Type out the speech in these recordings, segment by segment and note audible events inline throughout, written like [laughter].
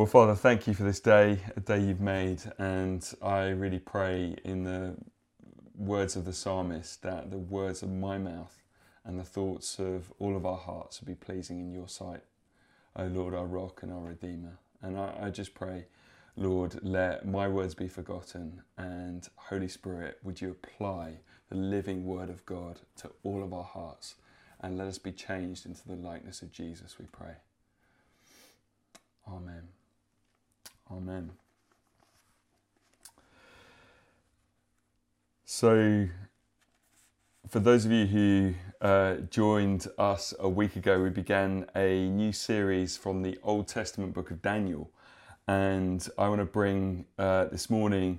Well, Father, thank you for this day, a day you've made, and I really pray in the words of the psalmist that the words of my mouth and the thoughts of all of our hearts will be pleasing in your sight, O Lord, our rock and our redeemer. And I, I just pray, Lord, let my words be forgotten, and Holy Spirit, would you apply the living word of God to all of our hearts, and let us be changed into the likeness of Jesus, we pray. Amen. Amen. So, for those of you who uh, joined us a week ago, we began a new series from the Old Testament book of Daniel. And I want to bring uh, this morning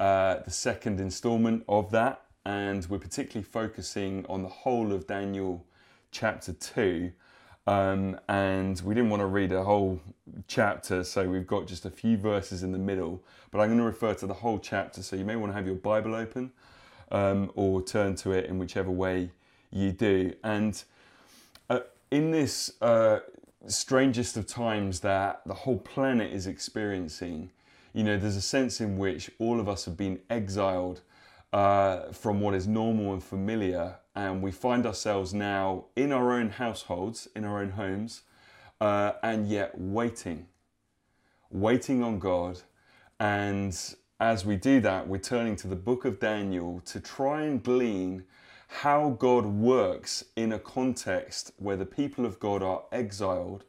uh, the second installment of that. And we're particularly focusing on the whole of Daniel chapter 2. Um, and we didn't want to read a whole chapter, so we've got just a few verses in the middle. But I'm going to refer to the whole chapter, so you may want to have your Bible open um, or turn to it in whichever way you do. And uh, in this uh, strangest of times that the whole planet is experiencing, you know, there's a sense in which all of us have been exiled uh, from what is normal and familiar and we find ourselves now in our own households, in our own homes, uh, and yet waiting, waiting on God. And as we do that, we're turning to the book of Daniel to try and glean how God works in a context where the people of God are exiled,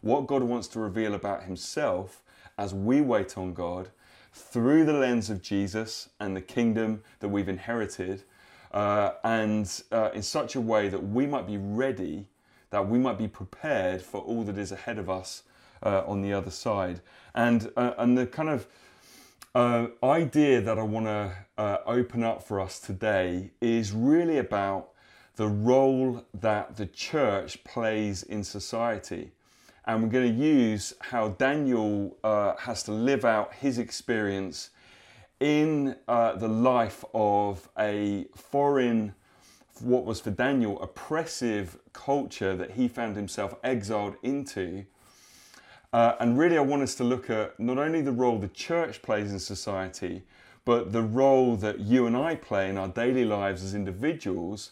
what God wants to reveal about Himself as we wait on God through the lens of Jesus and the kingdom that we've inherited uh, and uh, in such a way that we might be ready, that we might be prepared for all that is ahead of us uh, on the other side. And, uh, and the kind of uh, idea that I want to uh, open up for us today is really about the role that the church plays in society. And we're going to use how Daniel has to live out his experience in uh, the life of a foreign, what was for Daniel, oppressive culture that he found himself exiled into. Uh, and really, I want us to look at not only the role the church plays in society, but the role that you and I play in our daily lives as individuals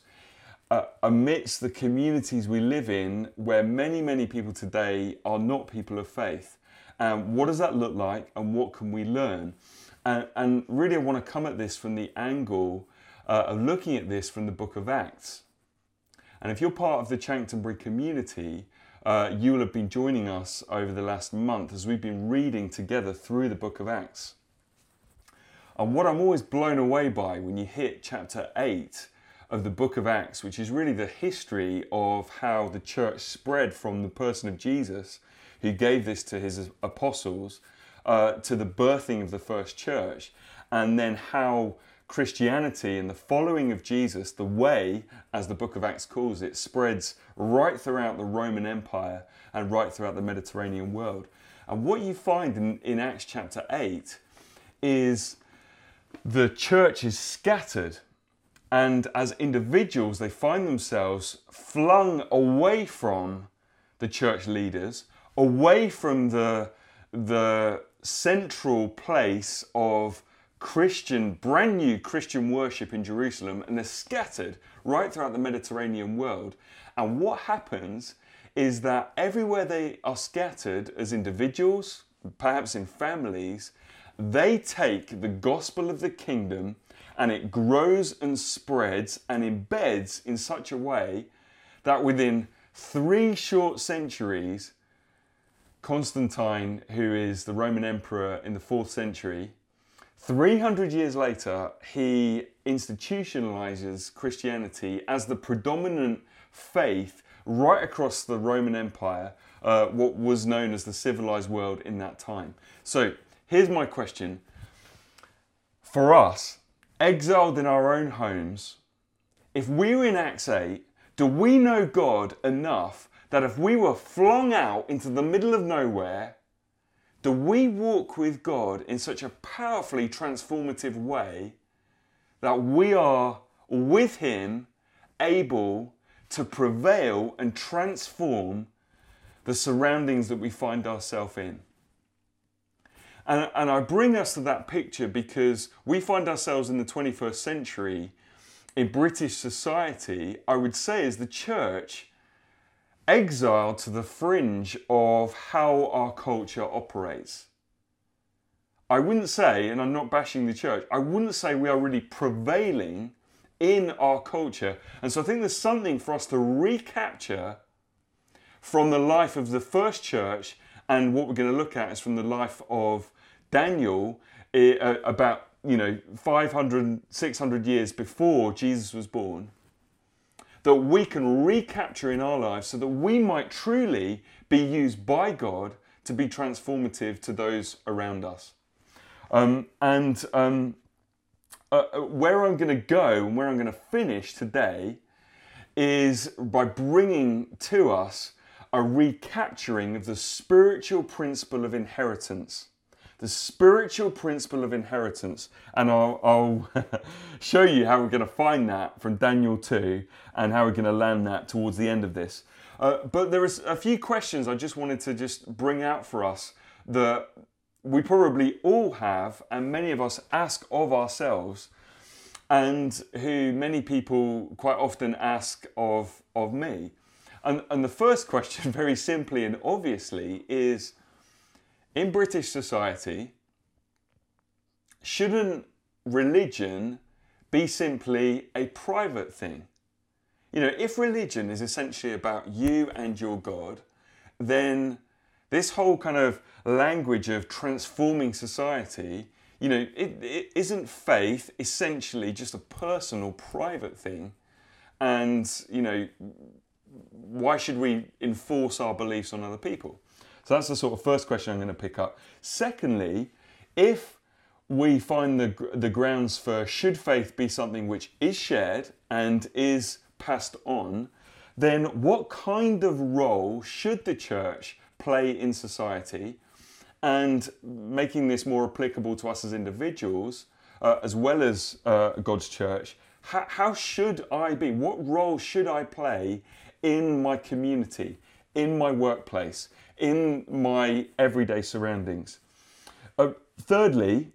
uh, amidst the communities we live in, where many, many people today are not people of faith. And what does that look like, and what can we learn? And, and really, I want to come at this from the angle uh, of looking at this from the book of Acts. And if you're part of the Chanctonbury community, uh, you will have been joining us over the last month as we've been reading together through the book of Acts. And what I'm always blown away by when you hit chapter 8 of the book of Acts, which is really the history of how the church spread from the person of Jesus, who gave this to his apostles, uh, to the birthing of the first church, and then how Christianity and the following of Jesus, the way, as the book of Acts calls it, spreads right throughout the Roman Empire and right throughout the Mediterranean world. And what you find in, in Acts chapter 8 is the church is scattered, and as individuals, they find themselves flung away from the church leaders, away from the, the central place of Christian, brand new Christian worship in Jerusalem, and they're scattered right throughout the Mediterranean world. And what happens is that everywhere they are scattered as individuals, perhaps in families, they take the gospel of the kingdom and it grows and spreads and embeds in such a way that within three short centuries, Constantine, who is the Roman emperor in the fourth century, 300 years later, he institutionalizes Christianity as the predominant faith right across the Roman Empire, uh, what was known as the civilized world in that time. So here's my question For us, exiled in our own homes, if we were in Acts 8, do we know God enough that if we were flung out into the middle of nowhere, do we walk with God in such a powerfully transformative way that we are with Him able to prevail and transform the surroundings that we find ourselves in? And, and I bring us to that picture because we find ourselves in the 21st century in British society, I would say, as the church exiled to the fringe of how our culture operates. I wouldn't say, and I'm not bashing the church, I wouldn't say we are really prevailing in our culture. And so I think there's something for us to recapture from the life of the first church, and what we're going to look at is from the life of Daniel eh, about you know 500 600 years before Jesus was born that we can recapture in our lives so that we might truly be used by God to be transformative to those around us. Um, and um, uh, uh where I'm going to go and where I'm going to finish today is by bringing to us a recapturing of the spiritual principle of inheritance the spiritual principle of inheritance. And I'll, I'll [laughs] show you how we're going to find that from Daniel 2 and how we're going to land that towards the end of this. Uh, but there is a few questions I just wanted to just bring out for us that we probably all have, and many of us ask of ourselves, and who many people quite often ask of, of me. And, and the first [laughs] question, very simply and obviously, is in British society, shouldn't religion be simply a private thing? You know, if religion is essentially about you and your God, then this whole kind of language of transforming society, you know, it, it isn't faith essentially just a personal, private thing? And, you know, why should we enforce our beliefs on other people? So that's the sort of first question I'm going to pick up. Secondly, if we find the, the grounds for should faith be something which is shared and is passed on, then what kind of role should the church play in society? And making this more applicable to us as individuals, uh, as well as uh, God's church, how, how should I be? What role should I play in my community, in my workplace, in my everyday surroundings. Uh, thirdly,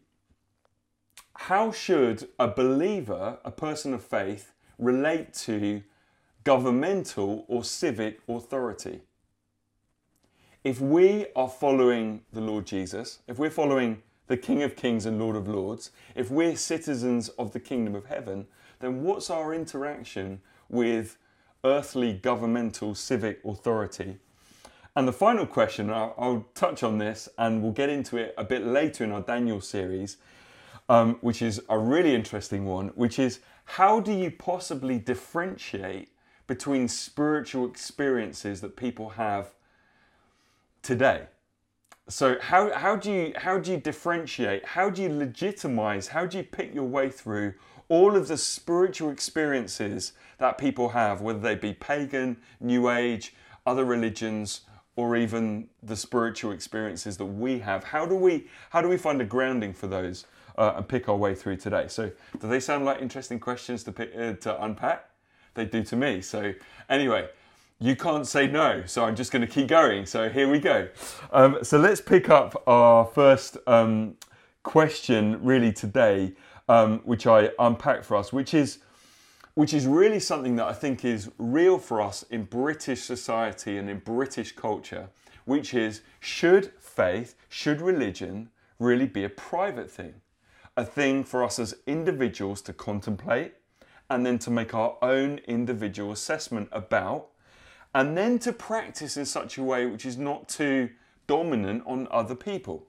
how should a believer, a person of faith, relate to governmental or civic authority? If we are following the Lord Jesus, if we're following the King of Kings and Lord of Lords, if we're citizens of the kingdom of heaven, then what's our interaction with earthly governmental civic authority and the final question, I'll, I'll, touch on this and we'll get into it a bit later in our Daniel series, um, which is a really interesting one, which is how do you possibly differentiate between spiritual experiences that people have today? So how, how do you how do you differentiate? How do you legitimize? How do you pick your way through all of the spiritual experiences that people have, whether they be pagan, new age, other religions, or even the spiritual experiences that we have. How do we how do we find a grounding for those uh, and pick our way through today? So, do they sound like interesting questions to pick, uh, to unpack? They do to me. So, anyway, you can't say no. So I'm just going to keep going. So here we go. Um, so let's pick up our first um, question really today, um, which I unpacked for us, which is which is really something that I think is real for us in British society and in British culture, which is should faith, should religion really be a private thing? A thing for us as individuals to contemplate and then to make our own individual assessment about, and then to practice in such a way which is not too dominant on other people.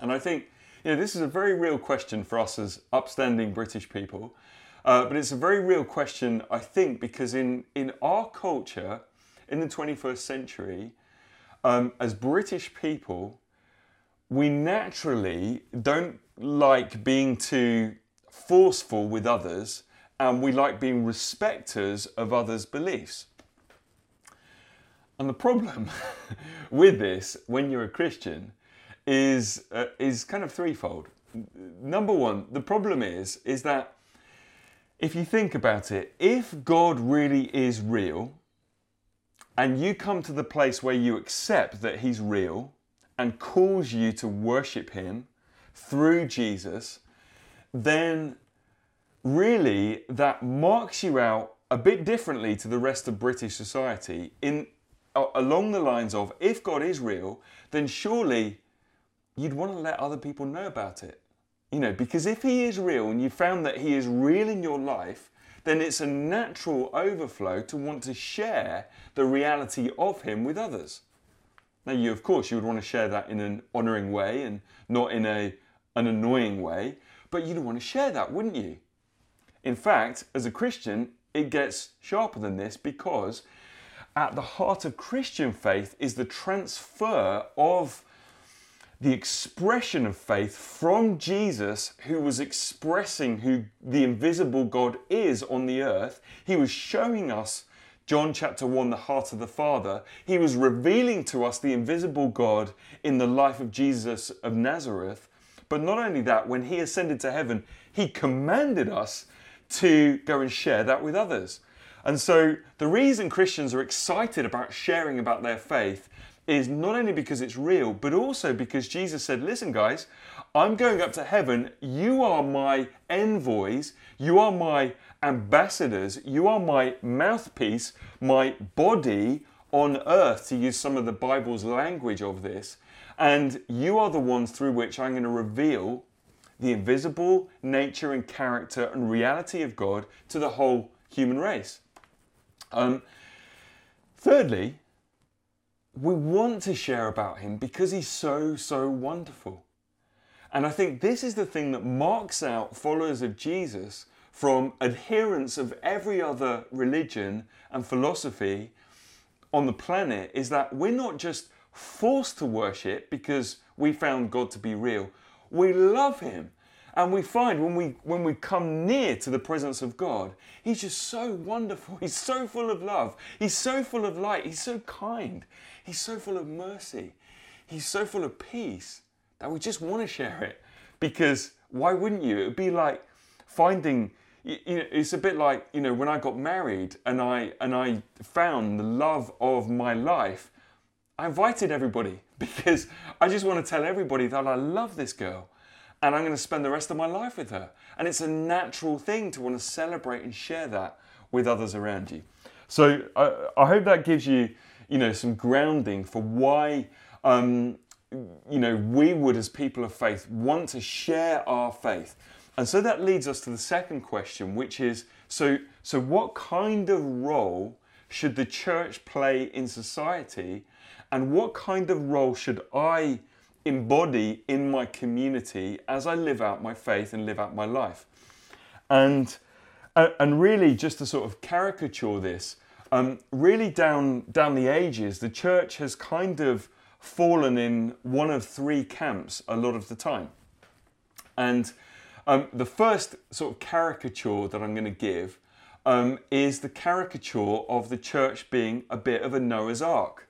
And I think you know, this is a very real question for us as upstanding British people uh, but it's a very real question, I think, because in, in our culture, in the 21st century, um, as British people, we naturally don't like being too forceful with others and we like being respecters of others' beliefs. And the problem [laughs] with this, when you're a Christian, is, uh, is kind of threefold. Number one, the problem is, is that if you think about it, if God really is real, and you come to the place where you accept that He's real, and calls you to worship Him through Jesus, then really that marks you out a bit differently to the rest of British society in along the lines of if God is real, then surely you'd want to let other people know about it. You know, because if he is real and you found that he is real in your life, then it's a natural overflow to want to share the reality of him with others. Now, you, of course, you would want to share that in an honoring way and not in a, an annoying way, but you'd want to share that, wouldn't you? In fact, as a Christian, it gets sharper than this because at the heart of Christian faith is the transfer of the expression of faith from Jesus, who was expressing who the invisible God is on the earth. He was showing us, John chapter 1, the heart of the Father. He was revealing to us the invisible God in the life of Jesus of Nazareth. But not only that, when he ascended to heaven, he commanded us to go and share that with others. And so the reason Christians are excited about sharing about their faith is not only because it's real, but also because Jesus said, Listen, guys, I'm going up to heaven. You are my envoys. You are my ambassadors. You are my mouthpiece, my body on earth, to use some of the Bible's language of this. And you are the ones through which I'm going to reveal the invisible nature and character and reality of God to the whole human race. Um, thirdly, we want to share about him because he's so, so wonderful. And I think this is the thing that marks out followers of Jesus from adherents of every other religion and philosophy on the planet is that we're not just forced to worship because we found God to be real. We love him and we find when we when we come near to the presence of God, He's just so wonderful. [laughs] He's so full of love. He's so full of light. He's so kind. He's so full of mercy. He's so full of peace that we just want to share it. Because why wouldn't you? It would be like finding you know, it's a bit like you know when I got married and I and I found the love of my life. I invited everybody [laughs] because I just want to tell everybody that I love this girl and I'm going to spend the rest of my life with her. And it's a natural thing to want to celebrate and share that with others around you. So I, I hope that gives you, you know, some grounding for why, um, you know, we would as people of faith want to share our faith. And so that leads us to the second question, which is, so, so what kind of role should the church play in society? And what kind of role should I embody in my community as I live out my faith and live out my life. And, uh, and really, just to sort of caricature this, um, really down, down the ages, the church has kind of fallen in one of three camps a lot of the time. And um, the first sort of caricature that I'm going to give um, is the caricature of the church being a bit of a Noah's Ark.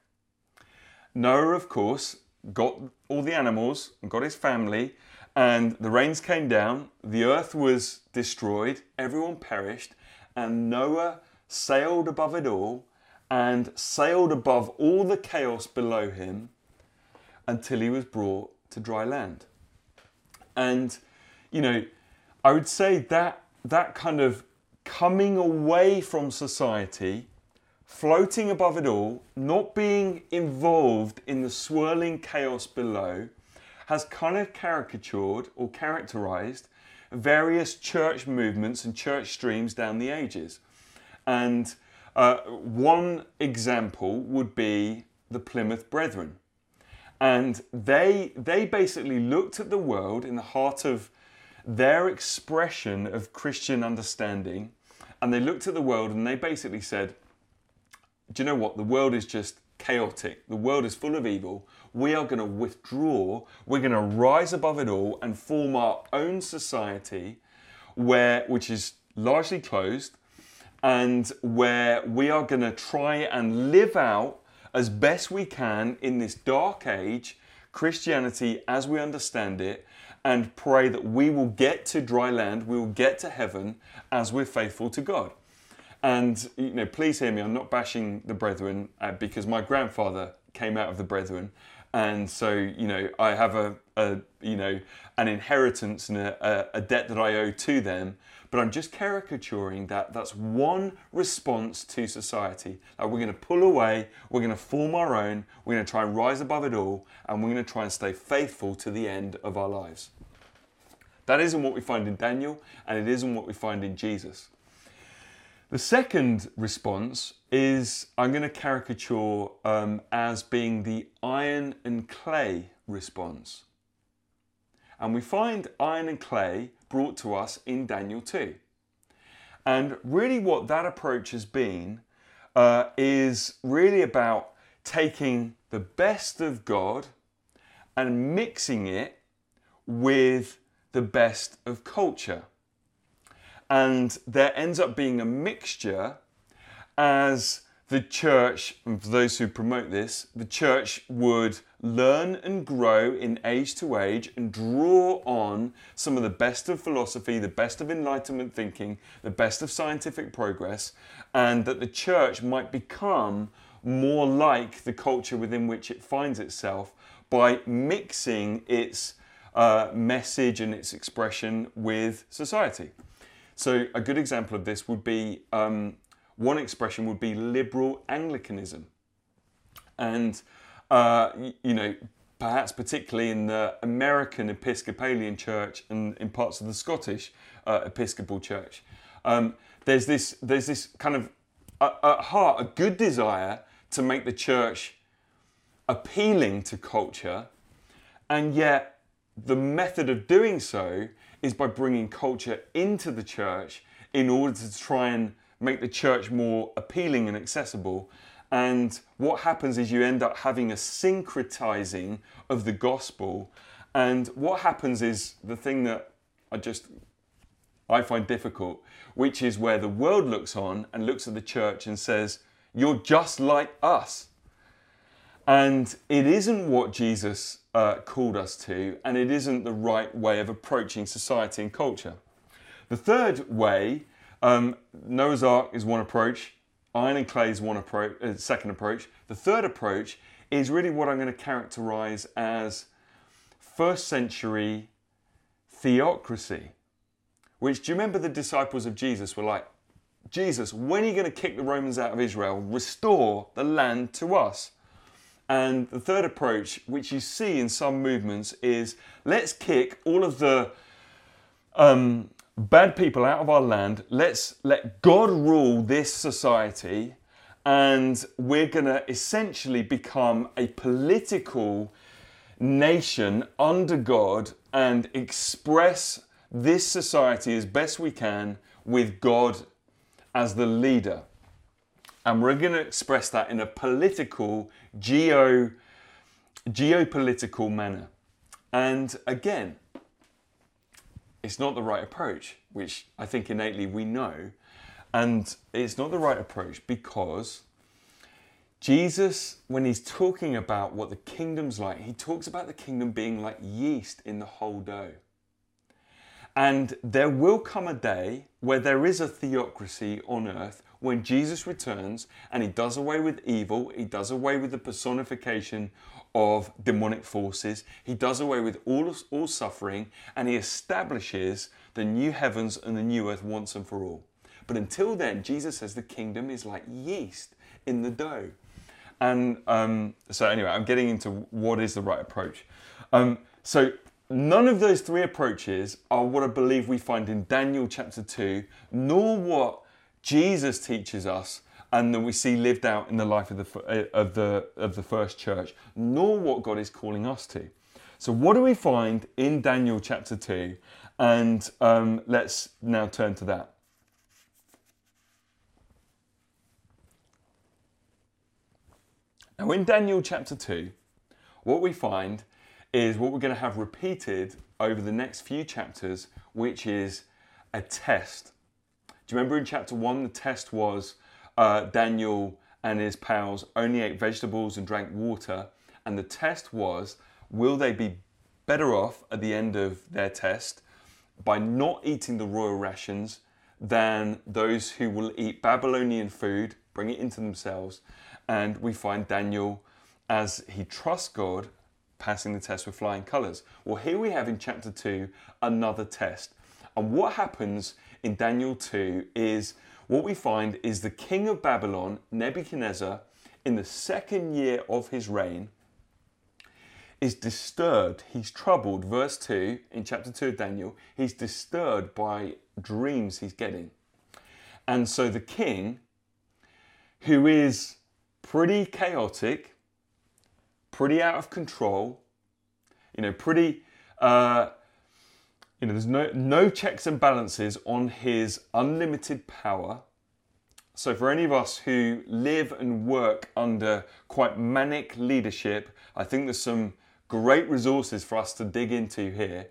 Noah, of course, got all the animals and got his family, and the rains came down, the earth was destroyed, everyone perished, and Noah sailed above it all and sailed above all the chaos below him until he was brought to dry land. And, you know, I would say that that kind of coming away from society floating above it all, not being involved in the swirling chaos below, has kind of caricatured or characterized various church movements and church streams down the ages. And uh, one example would be the Plymouth Brethren. And they, they basically looked at the world in the heart of their expression of Christian understanding, and they looked at the world and they basically said, do you know what? The world is just chaotic. The world is full of evil. We are going to withdraw. We're going to rise above it all and form our own society where which is largely closed and where we are going to try and live out as best we can in this dark age Christianity as we understand it and pray that we will get to dry land, we will get to heaven as we're faithful to God. And you know, please hear me. I'm not bashing the Brethren uh, because my grandfather came out of the Brethren, and so you know I have a, a you know an inheritance and a, a, debt that I owe to them. But I'm just caricaturing that that's one response to society. Like we're going to pull away, we're going to form our own, we're going to try and rise above it all, and we're going to try and stay faithful to the end of our lives. That isn't what we find in Daniel, and it isn't what we find in Jesus. The second response is I'm going to caricature um, as being the iron and clay response. And we find iron and clay brought to us in Daniel 2. And really, what that approach has been uh, is really about taking the best of God and mixing it with the best of culture. And there ends up being a mixture as the church, and for those who promote this, the church would learn and grow in age to age and draw on some of the best of philosophy, the best of enlightenment thinking, the best of scientific progress, and that the church might become more like the culture within which it finds itself by mixing its uh, message and its expression with society. So, a good example of this would be um, one expression would be liberal Anglicanism. And, uh, you know, perhaps particularly in the American Episcopalian Church and in parts of the Scottish uh, Episcopal Church, um, there's this there's this kind of at heart a good desire to make the church appealing to culture, and yet the method of doing so is by bringing culture into the church in order to try and make the church more appealing and accessible. And what happens is you end up having a syncretizing of the gospel. And what happens is the thing that I just I find difficult, which is where the world looks on and looks at the church and says, You're just like us. And it isn't what Jesus uh, called us to, and it isn't the right way of approaching society and culture. The third way um, Noah's Ark is one approach. Iron and clay is one approach, uh, second approach. The third approach is really what I'm going to characterize as first century theocracy. Which, do you remember the disciples of Jesus were like, Jesus, when are you going to kick the Romans out of Israel? Restore the land to us. And the third approach, which you see in some movements, is let's kick all of the um, bad people out of our land. Let's let God rule this society, and we're going to essentially become a political nation under God and express this society as best we can with God as the leader. And we're going to express that in a political, geo, geopolitical manner. And again, it's not the right approach, which I think innately we know. And it's not the right approach because Jesus, when he's talking about what the kingdom's like, he talks about the kingdom being like yeast in the whole dough. And there will come a day where there is a theocracy on earth when Jesus returns and he does away with evil, he does away with the personification of demonic forces. He does away with all, all suffering and he establishes the new heavens and the new earth once and for all. But until then, Jesus says the kingdom is like yeast in the dough. And um, so, anyway, I'm getting into what is the right approach. Um, so, none of those three approaches are what I believe we find in Daniel chapter 2, nor what Jesus teaches us and that we see lived out in the life of the, uh, of the, of the first church, nor what God is calling us to. So, what do we find in Daniel chapter 2? And um, let's now turn to that. Now, in Daniel chapter 2, what we find is what we're going to have repeated over the next few chapters, which is a test. Do you remember in chapter 1, the test was uh, Daniel and his pals only ate vegetables and drank water. And the test was will they be better off at the end of their test by not eating the royal rations than those who will eat Babylonian food, bring it into themselves? And we find Daniel, as he trusts God, passing the test with flying colours. Well, here we have in chapter 2 another test. And what happens in Daniel 2 is what we find is the king of Babylon, Nebuchadnezzar, in the second year of his reign, is disturbed. He's troubled. Verse 2 in chapter 2 of Daniel, he's disturbed by dreams he's getting. And so the king, who is pretty chaotic, pretty out of control, you know, pretty, uh, you know, there's no, no checks and balances on his unlimited power. So, for any of us who live and work under quite manic leadership, I think there's some great resources for us to dig into here.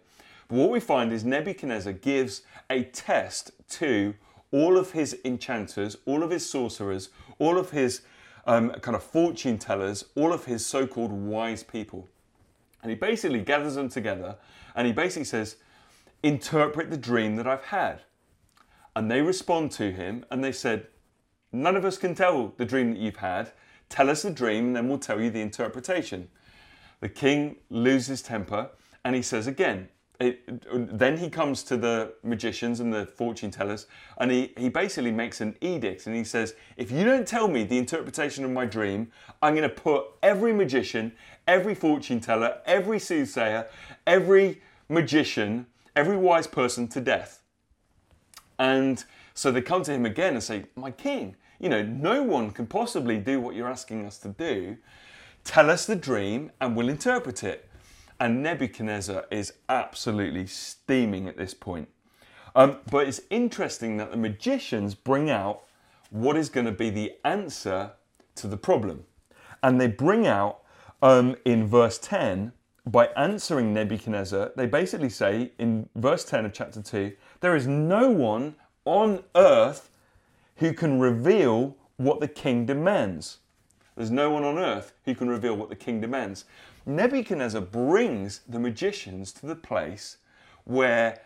But what we find is Nebuchadnezzar gives a test to all of his enchanters, all of his sorcerers, all of his um, kind of fortune tellers, all of his so called wise people. And he basically gathers them together and he basically says, Interpret the dream that I've had. And they respond to him and they said, None of us can tell the dream that you've had. Tell us the dream and then we'll tell you the interpretation. The king loses temper and he says again, it, then he comes to the magicians and the fortune tellers and he, he basically makes an edict and he says if you don't tell me the interpretation of my dream i'm going to put every magician every fortune teller every soothsayer every magician every wise person to death and so they come to him again and say my king you know no one can possibly do what you're asking us to do tell us the dream and we'll interpret it and Nebuchadnezzar is absolutely steaming at this point. Um, but it's interesting that the magicians bring out what is going to be the answer to the problem. And they bring out um, in verse 10, by answering Nebuchadnezzar, they basically say in verse 10 of chapter 2, there is no one on earth who can reveal what the king demands. There's no one on earth who can reveal what the king demands. Nebuchadnezzar brings the magicians to the place where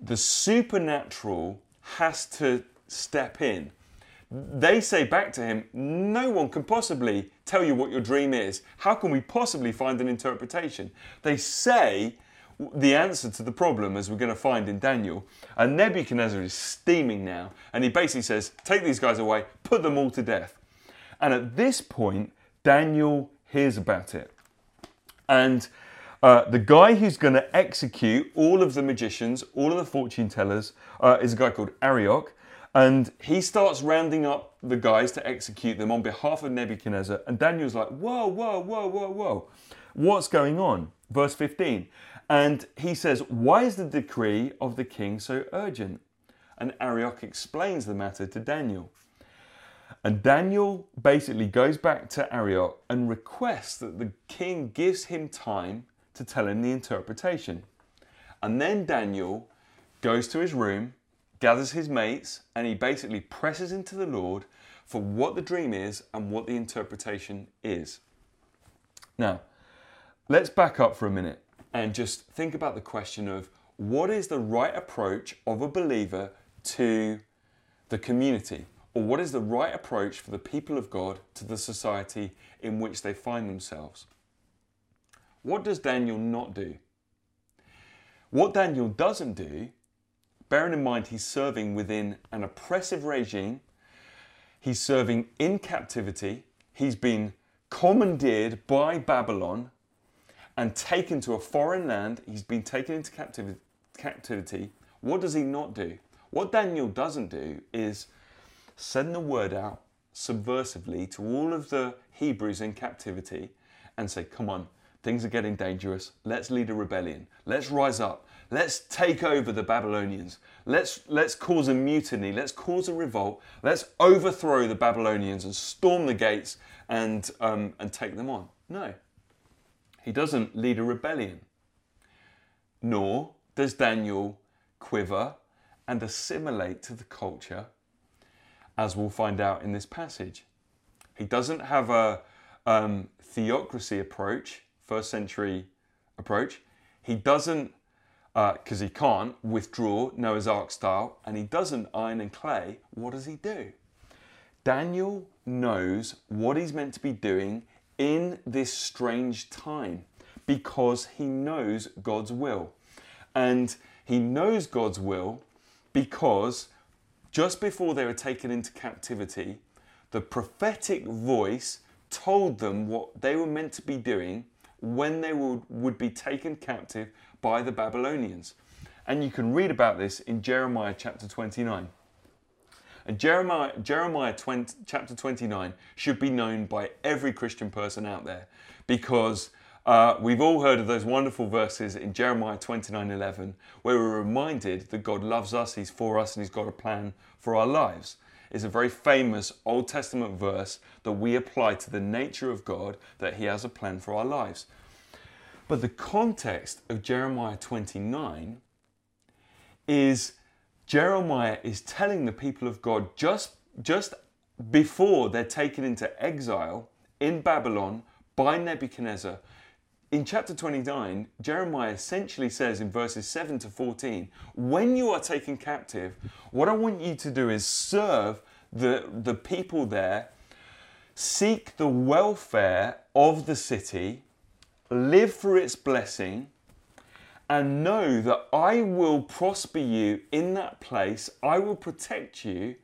the supernatural has to step in. They say back to him, No one can possibly tell you what your dream is. How can we possibly find an interpretation? They say the answer to the problem, as we're going to find in Daniel. And Nebuchadnezzar is steaming now. And he basically says, Take these guys away, put them all to death. And at this point, Daniel hears about it. And uh, the guy who's going to execute all of the magicians, all of the fortune tellers, uh, is a guy called Arioch. And he starts rounding up the guys to execute them on behalf of Nebuchadnezzar. And Daniel's like, whoa, whoa, whoa, whoa, whoa. What's going on? Verse 15. And he says, Why is the decree of the king so urgent? And Arioch explains the matter to Daniel. And Daniel basically goes back to Arioch and requests that the king gives him time to tell him the interpretation. And then Daniel goes to his room, gathers his mates, and he basically presses into the Lord for what the dream is and what the interpretation is. Now, let's back up for a minute and just think about the question of what is the right approach of a believer to the community? Or what is the right approach for the people of God to the society in which they find themselves? What does Daniel not do? What Daniel doesn't do, bearing in mind he's serving within an oppressive regime, he's serving in captivity, he's been commandeered by Babylon and taken to a foreign land, he's been taken into captivity. captivity. What does he not do? What Daniel doesn't do is send the word out subversively to all of the Hebrews in captivity and say, come on, things are getting dangerous. Let's lead a rebellion. Let's rise up. Let's take over the Babylonians. Let's, let's cause a mutiny. Let's cause a revolt. Let's overthrow the Babylonians and storm the gates and, um, and take them on. No. He doesn't lead a rebellion. Nor does Daniel quiver and assimilate to the culture as we'll find out in this passage. He doesn't have a um, theocracy approach, first century approach. He doesn't, because uh, he can't, withdraw Noah's Ark style, and he doesn't iron and clay. What does he do? Daniel knows what he's meant to be doing in this strange time because he knows God's will. And he knows God's will because just before they were taken into captivity, the prophetic voice told them what they were meant to be doing when they would, would be taken captive by the Babylonians. And you can read about this in Jeremiah chapter 29. And Jeremiah, Jeremiah 20, chapter 29 should be known by every Christian person out there because uh, we've all heard of those wonderful verses in Jeremiah 29 11 where we're reminded that God loves us, He's for us, and He's got a plan for our lives. It's a very famous Old Testament verse that we apply to the nature of God, that He has a plan for our lives. But the context of Jeremiah 29 is Jeremiah is telling the people of God just, just before they're taken into exile in Babylon by Nebuchadnezzar. In chapter 29, Jeremiah essentially says in verses 7 to 14, when you are taken captive, what I want you to do is serve the, the people there, seek the welfare of the city, live for its blessing, and know that I will prosper you in that place, I will protect you,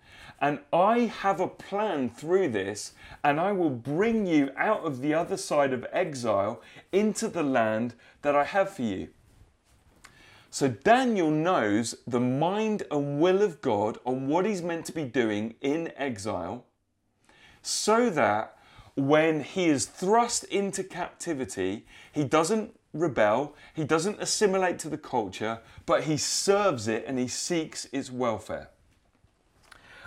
and I have a plan through this, and I will bring you out of the other side of exile into the land that I have for you. So Daniel knows the mind and will of God on what he's meant to be doing in exile, so that when he is thrust into captivity, he doesn't rebel, he doesn't assimilate to the culture, but he serves it and he seeks its welfare.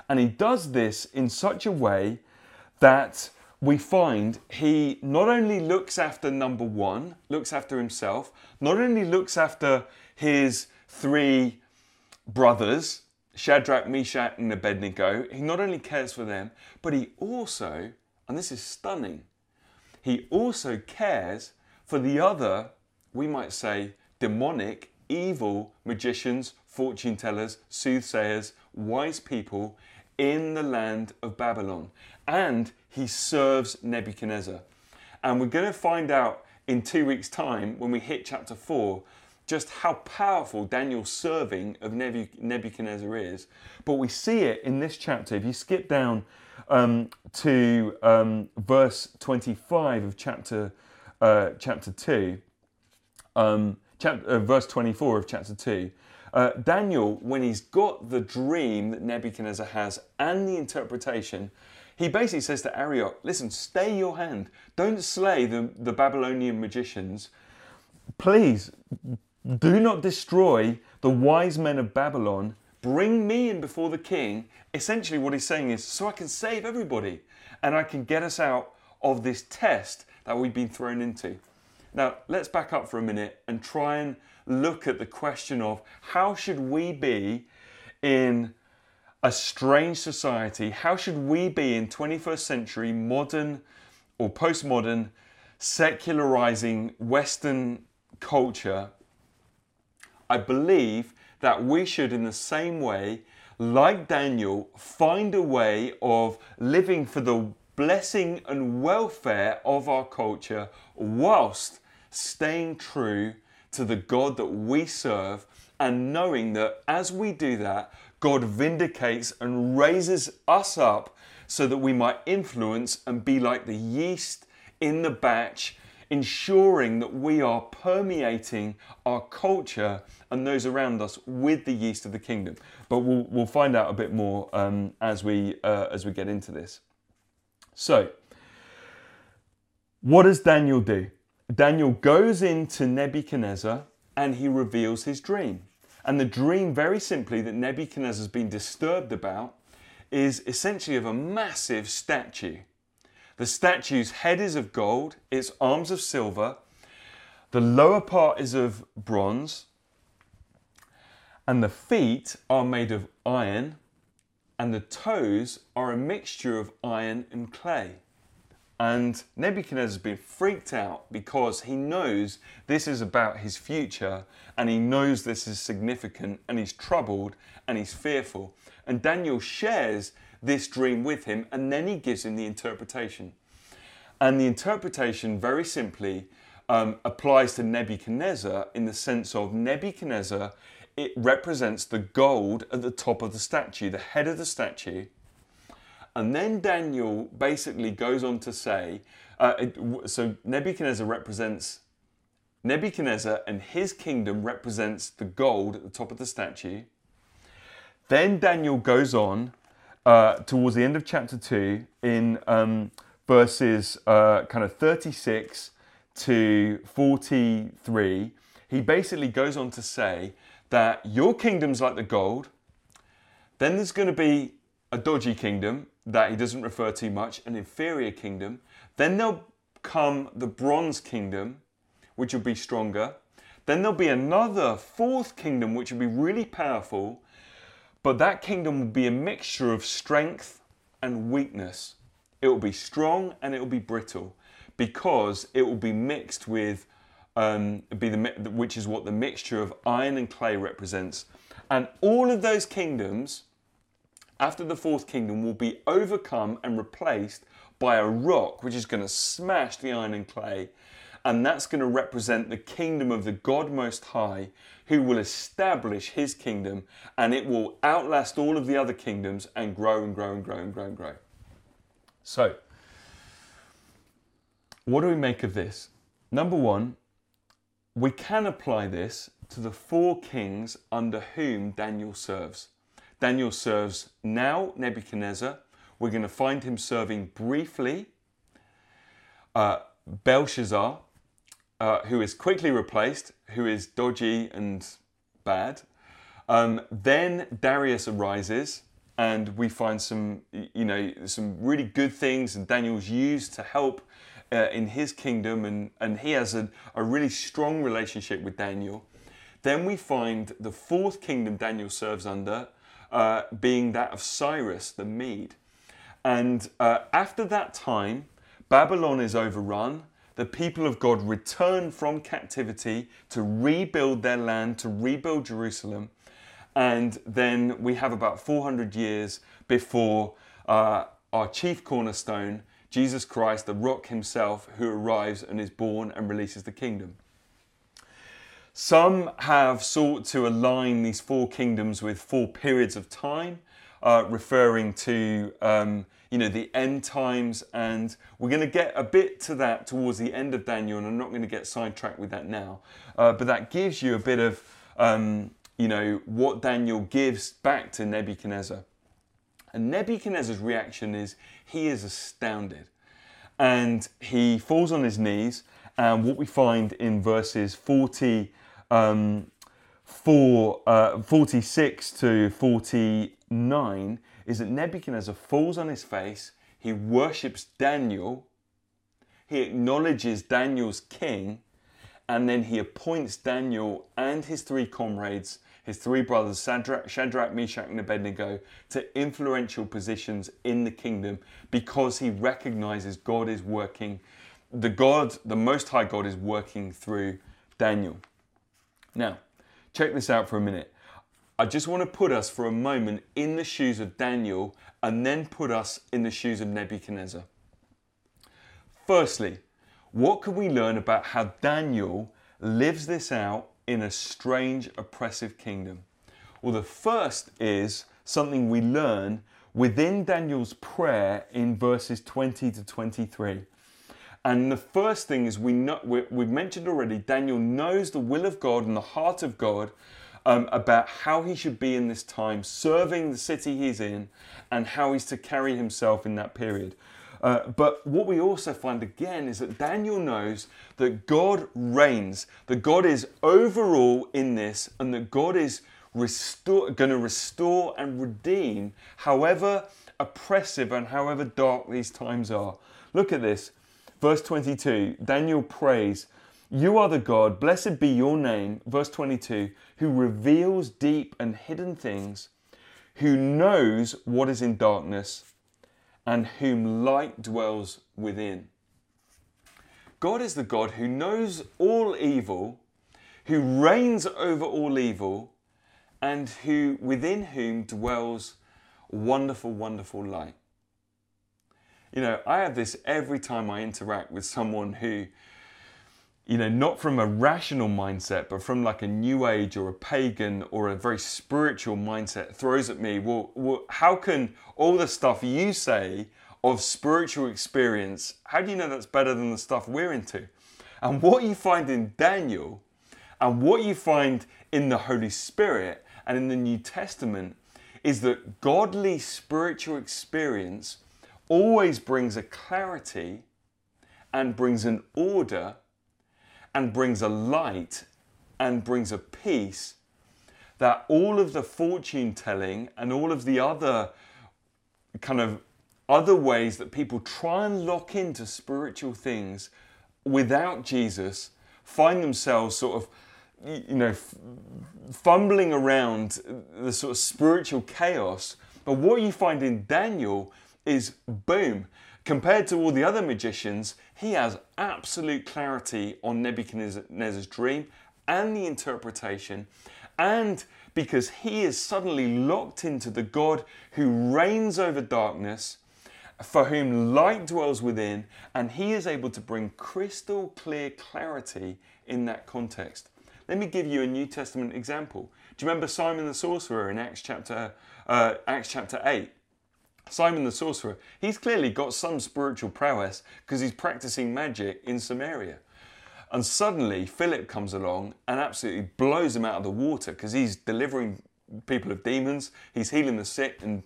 And he does this in such a way that we find he not only looks after number one, looks after himself, not only looks after his three brothers, Shadrach, Meshach, and Abednego, he not only cares for them, but he also, and this is stunning, he also cares for the other we might say, demonic, evil magicians, fortune tellers, soothsayers, wise people in the land of Babylon. And he serves Nebuchadnezzar. And we're going to find out in two weeks' time when we hit chapter 4 just how powerful Daniel's serving of Nebuchadnezzar is. But we see it in this chapter. If you skip down um, to um, verse 25 of chapter, uh, chapter 2, um, chapter, uh, verse 24 of chapter 2. Uh, Daniel, when he's got the dream that Nebuchadnezzar has and the interpretation, he basically says to Arioch, listen, stay your hand. Don't slay the, the Babylonian magicians. Please, do not destroy the wise men of Babylon. Bring me in before the king. Essentially, what he's saying is, so I can save everybody and I can get us out of this test that we've been thrown into. Now, let's back up for a minute and try and look at the question of how should we be in a strange society? How should we be in 21st century modern or postmodern secularizing Western culture? I believe that we should, in the same way, like Daniel, find a way of living for the blessing and welfare of our culture whilst staying true to the God that we serve and knowing that as we do that, God vindicates and raises us up so that we might influence and be like the yeast in the batch, ensuring that we are permeating our culture and those around us with the yeast of the kingdom. But we'll, we'll find out a bit more um, as, we, uh, as we get into this. So, what does Daniel do? Daniel goes into Nebuchadnezzar and he reveals his dream. And the dream, very simply, that Nebuchadnezzar's been disturbed about is essentially of a massive statue. The statue's head is of gold, its arms of silver, the lower part is of bronze, and the feet are made of iron, and the toes are a mixture of iron and clay. And Nebuchadnezzar has been freaked out because he knows this is about his future and he knows this is significant and he's troubled and he's fearful. And Daniel shares this dream with him and then he gives him the interpretation. And the interpretation, very simply, um, applies to Nebuchadnezzar in the sense of Nebuchadnezzar, it represents the gold at the top of the statue, the head of the statue. And then Daniel basically goes on to say, uh, so Nebuchadnezzar represents Nebuchadnezzar and his kingdom represents the gold at the top of the statue. Then Daniel goes on uh, towards the end of chapter 2 in um, verses uh, kind of 36 to 43. He basically goes on to say that your kingdom's like the gold. Then there's going to be a dodgy kingdom that he doesn't refer to much, an inferior kingdom. Then there'll come the bronze kingdom, which will be stronger. Then there'll be another fourth kingdom, which will be really powerful. But that kingdom will be a mixture of strength and weakness. It will be strong and it will be brittle because it will be mixed with, um, be the, which is what the mixture of iron and clay represents. And all of those kingdoms, after the fourth kingdom, will be overcome and replaced by a rock which is going to smash the iron and clay. And that's going to represent the kingdom of the God Most High, who will establish his kingdom and it will outlast all of the other kingdoms and grow and grow and grow and grow and grow. So, what do we make of this? Number one, we can apply this to the four kings under whom Daniel serves. Daniel serves now Nebuchadnezzar. We're going to find him serving briefly uh, Belshazzar, uh, who is quickly replaced, who is dodgy and bad. Um, then Darius arises, and we find some, you know, some really good things, and Daniel's used to help uh, in his kingdom, and, and he has a, a really strong relationship with Daniel. Then we find the fourth kingdom Daniel serves under uh, being that of Cyrus the Mede. And uh, after that time, Babylon is overrun the people of God return from captivity to rebuild their land, to rebuild Jerusalem. And then we have about 400 years before uh, our chief cornerstone, Jesus Christ, the rock himself, who arrives and is born and releases the kingdom. Some have sought to align these four kingdoms with four periods of time, uh, referring to um, you know, the end times, and we're going to get a bit to that towards the end of Daniel, and I'm not going to get sidetracked with that now. Uh, but that gives you a bit of, um, you know, what Daniel gives back to Nebuchadnezzar. And Nebuchadnezzar's reaction is he is astounded. And he falls on his knees, and what we find in verses 40, um, four, uh, 46 to 49 is that Nebuchadnezzar falls on his face, he worships Daniel, he acknowledges Daniel's king, and then he appoints Daniel and his three comrades, his three brothers, Shadrach, Shadrach, Meshach, and Abednego, to influential positions in the kingdom because he recognizes God is working, the God, the Most High God is working through Daniel. Now, check this out for a minute. I just want to put us for a moment in the shoes of Daniel and then put us in the shoes of Nebuchadnezzar. Firstly, what can we learn about how Daniel lives this out in a strange, oppressive kingdom? Well, the first is something we learn within Daniel's prayer in verses 20 to 23. And the first thing is we know, we've mentioned already, Daniel knows the will of God and the heart of God um, about how he should be in this time, serving the city he's in, and how he's to carry himself in that period. Uh, but what we also find again is that Daniel knows that God reigns, that God is overall in this, and that God is restore, going to restore and redeem however oppressive and however dark these times are. Look at this. Verse 22 Daniel prays, You are the God, blessed be your name. Verse 22 who reveals deep and hidden things, who knows what is in darkness, and whom light dwells within. God is the God who knows all evil, who reigns over all evil, and who within whom dwells wonderful, wonderful light. You know, I have this every time I interact with someone who you know, not from a rational mindset, but from like a new age or a pagan or a very spiritual mindset, throws at me, well, well how can all the stuff you say of spiritual experience, how do you know that's better than the stuff we're into? And what you find in Daniel and what you find in the Holy Spirit and in the New Testament is that godly spiritual experience always brings a clarity and brings an order and brings a light and brings a peace that all of the fortune telling and all of the other kind of other ways that people try and lock into spiritual things without Jesus find themselves sort of you know fumbling around the sort of spiritual chaos. But what you find in Daniel is boom compared to all the other magicians he has absolute clarity on Nebuchadnezzar's dream and the interpretation, and because he is suddenly locked into the God who reigns over darkness, for whom light dwells within, and he is able to bring crystal clear clarity in that context. Let me give you a New Testament example. Do you remember Simon the sorcerer in Acts chapter uh, Acts chapter eight? Simon the sorcerer, he's clearly got some spiritual prowess because he's practicing magic in Samaria. And suddenly Philip comes along and absolutely blows him out of the water because he's delivering people of demons, he's healing the sick, and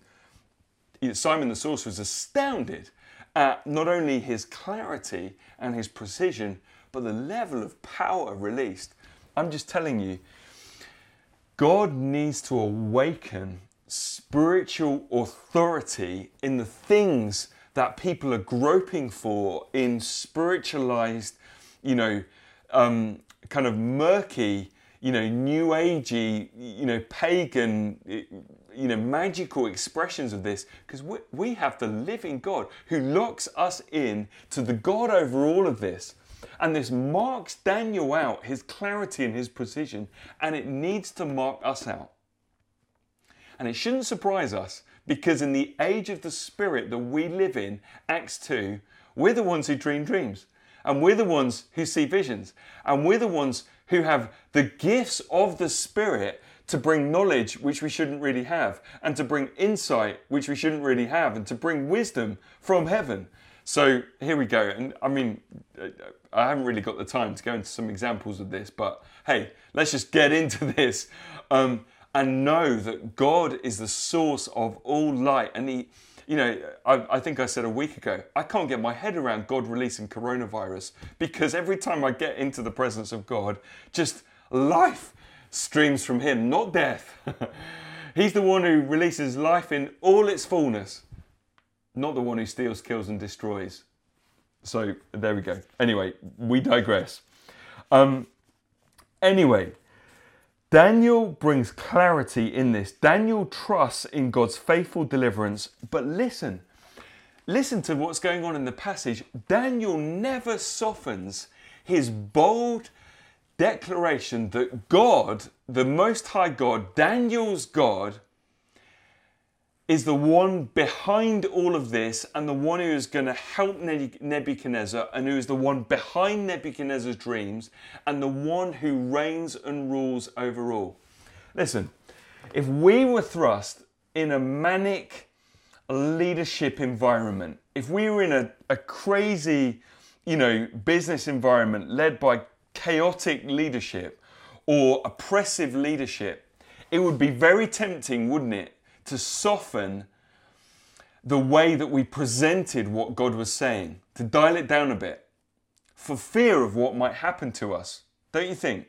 Simon the sorcerer is astounded at not only his clarity and his precision, but the level of power released. I'm just telling you, God needs to awaken spiritual authority in the things that people are groping for in spiritualized, you know, um, kind of murky, you know, new agey, you know, pagan, you know, magical expressions of this, because we, we have the living God who locks us in to the God over all of this. And this marks Daniel out, his clarity and his precision, and it needs to mark us out. And it shouldn't surprise us because in the age of the Spirit that we live in, Acts 2, we're the ones who dream dreams. And we're the ones who see visions. And we're the ones who have the gifts of the Spirit to bring knowledge which we shouldn't really have, and to bring insight which we shouldn't really have, and to bring wisdom from heaven. So here we go. And I mean, I haven't really got the time to go into some examples of this, but hey, let's just get into [laughs] this. Um, and know that God is the source of all light. And He, you know, I, I, think I said a week ago, I can't get my head around God releasing coronavirus because every time I get into the presence of God, just life streams from Him, not death. [laughs] He's the one who releases life in all its fullness, not the one who steals, kills, and destroys. So there we go. Anyway, we digress. Um, anyway, Daniel brings clarity in this. Daniel trusts in God's faithful deliverance. But listen, listen to what's going on in the passage. Daniel never softens his bold declaration that God, the Most High God, Daniel's God, is the one behind all of this and the one who is going to help Nebuchadnezzar and who is the one behind Nebuchadnezzar's dreams and the one who reigns and rules over all. Listen, if we were thrust in a manic leadership environment, if we were in a, a crazy, you know, business environment led by chaotic leadership or oppressive leadership, it would be very tempting, wouldn't it, to soften the way that we presented what God was saying, to dial it down a bit, for fear of what might happen to us. Don't you think?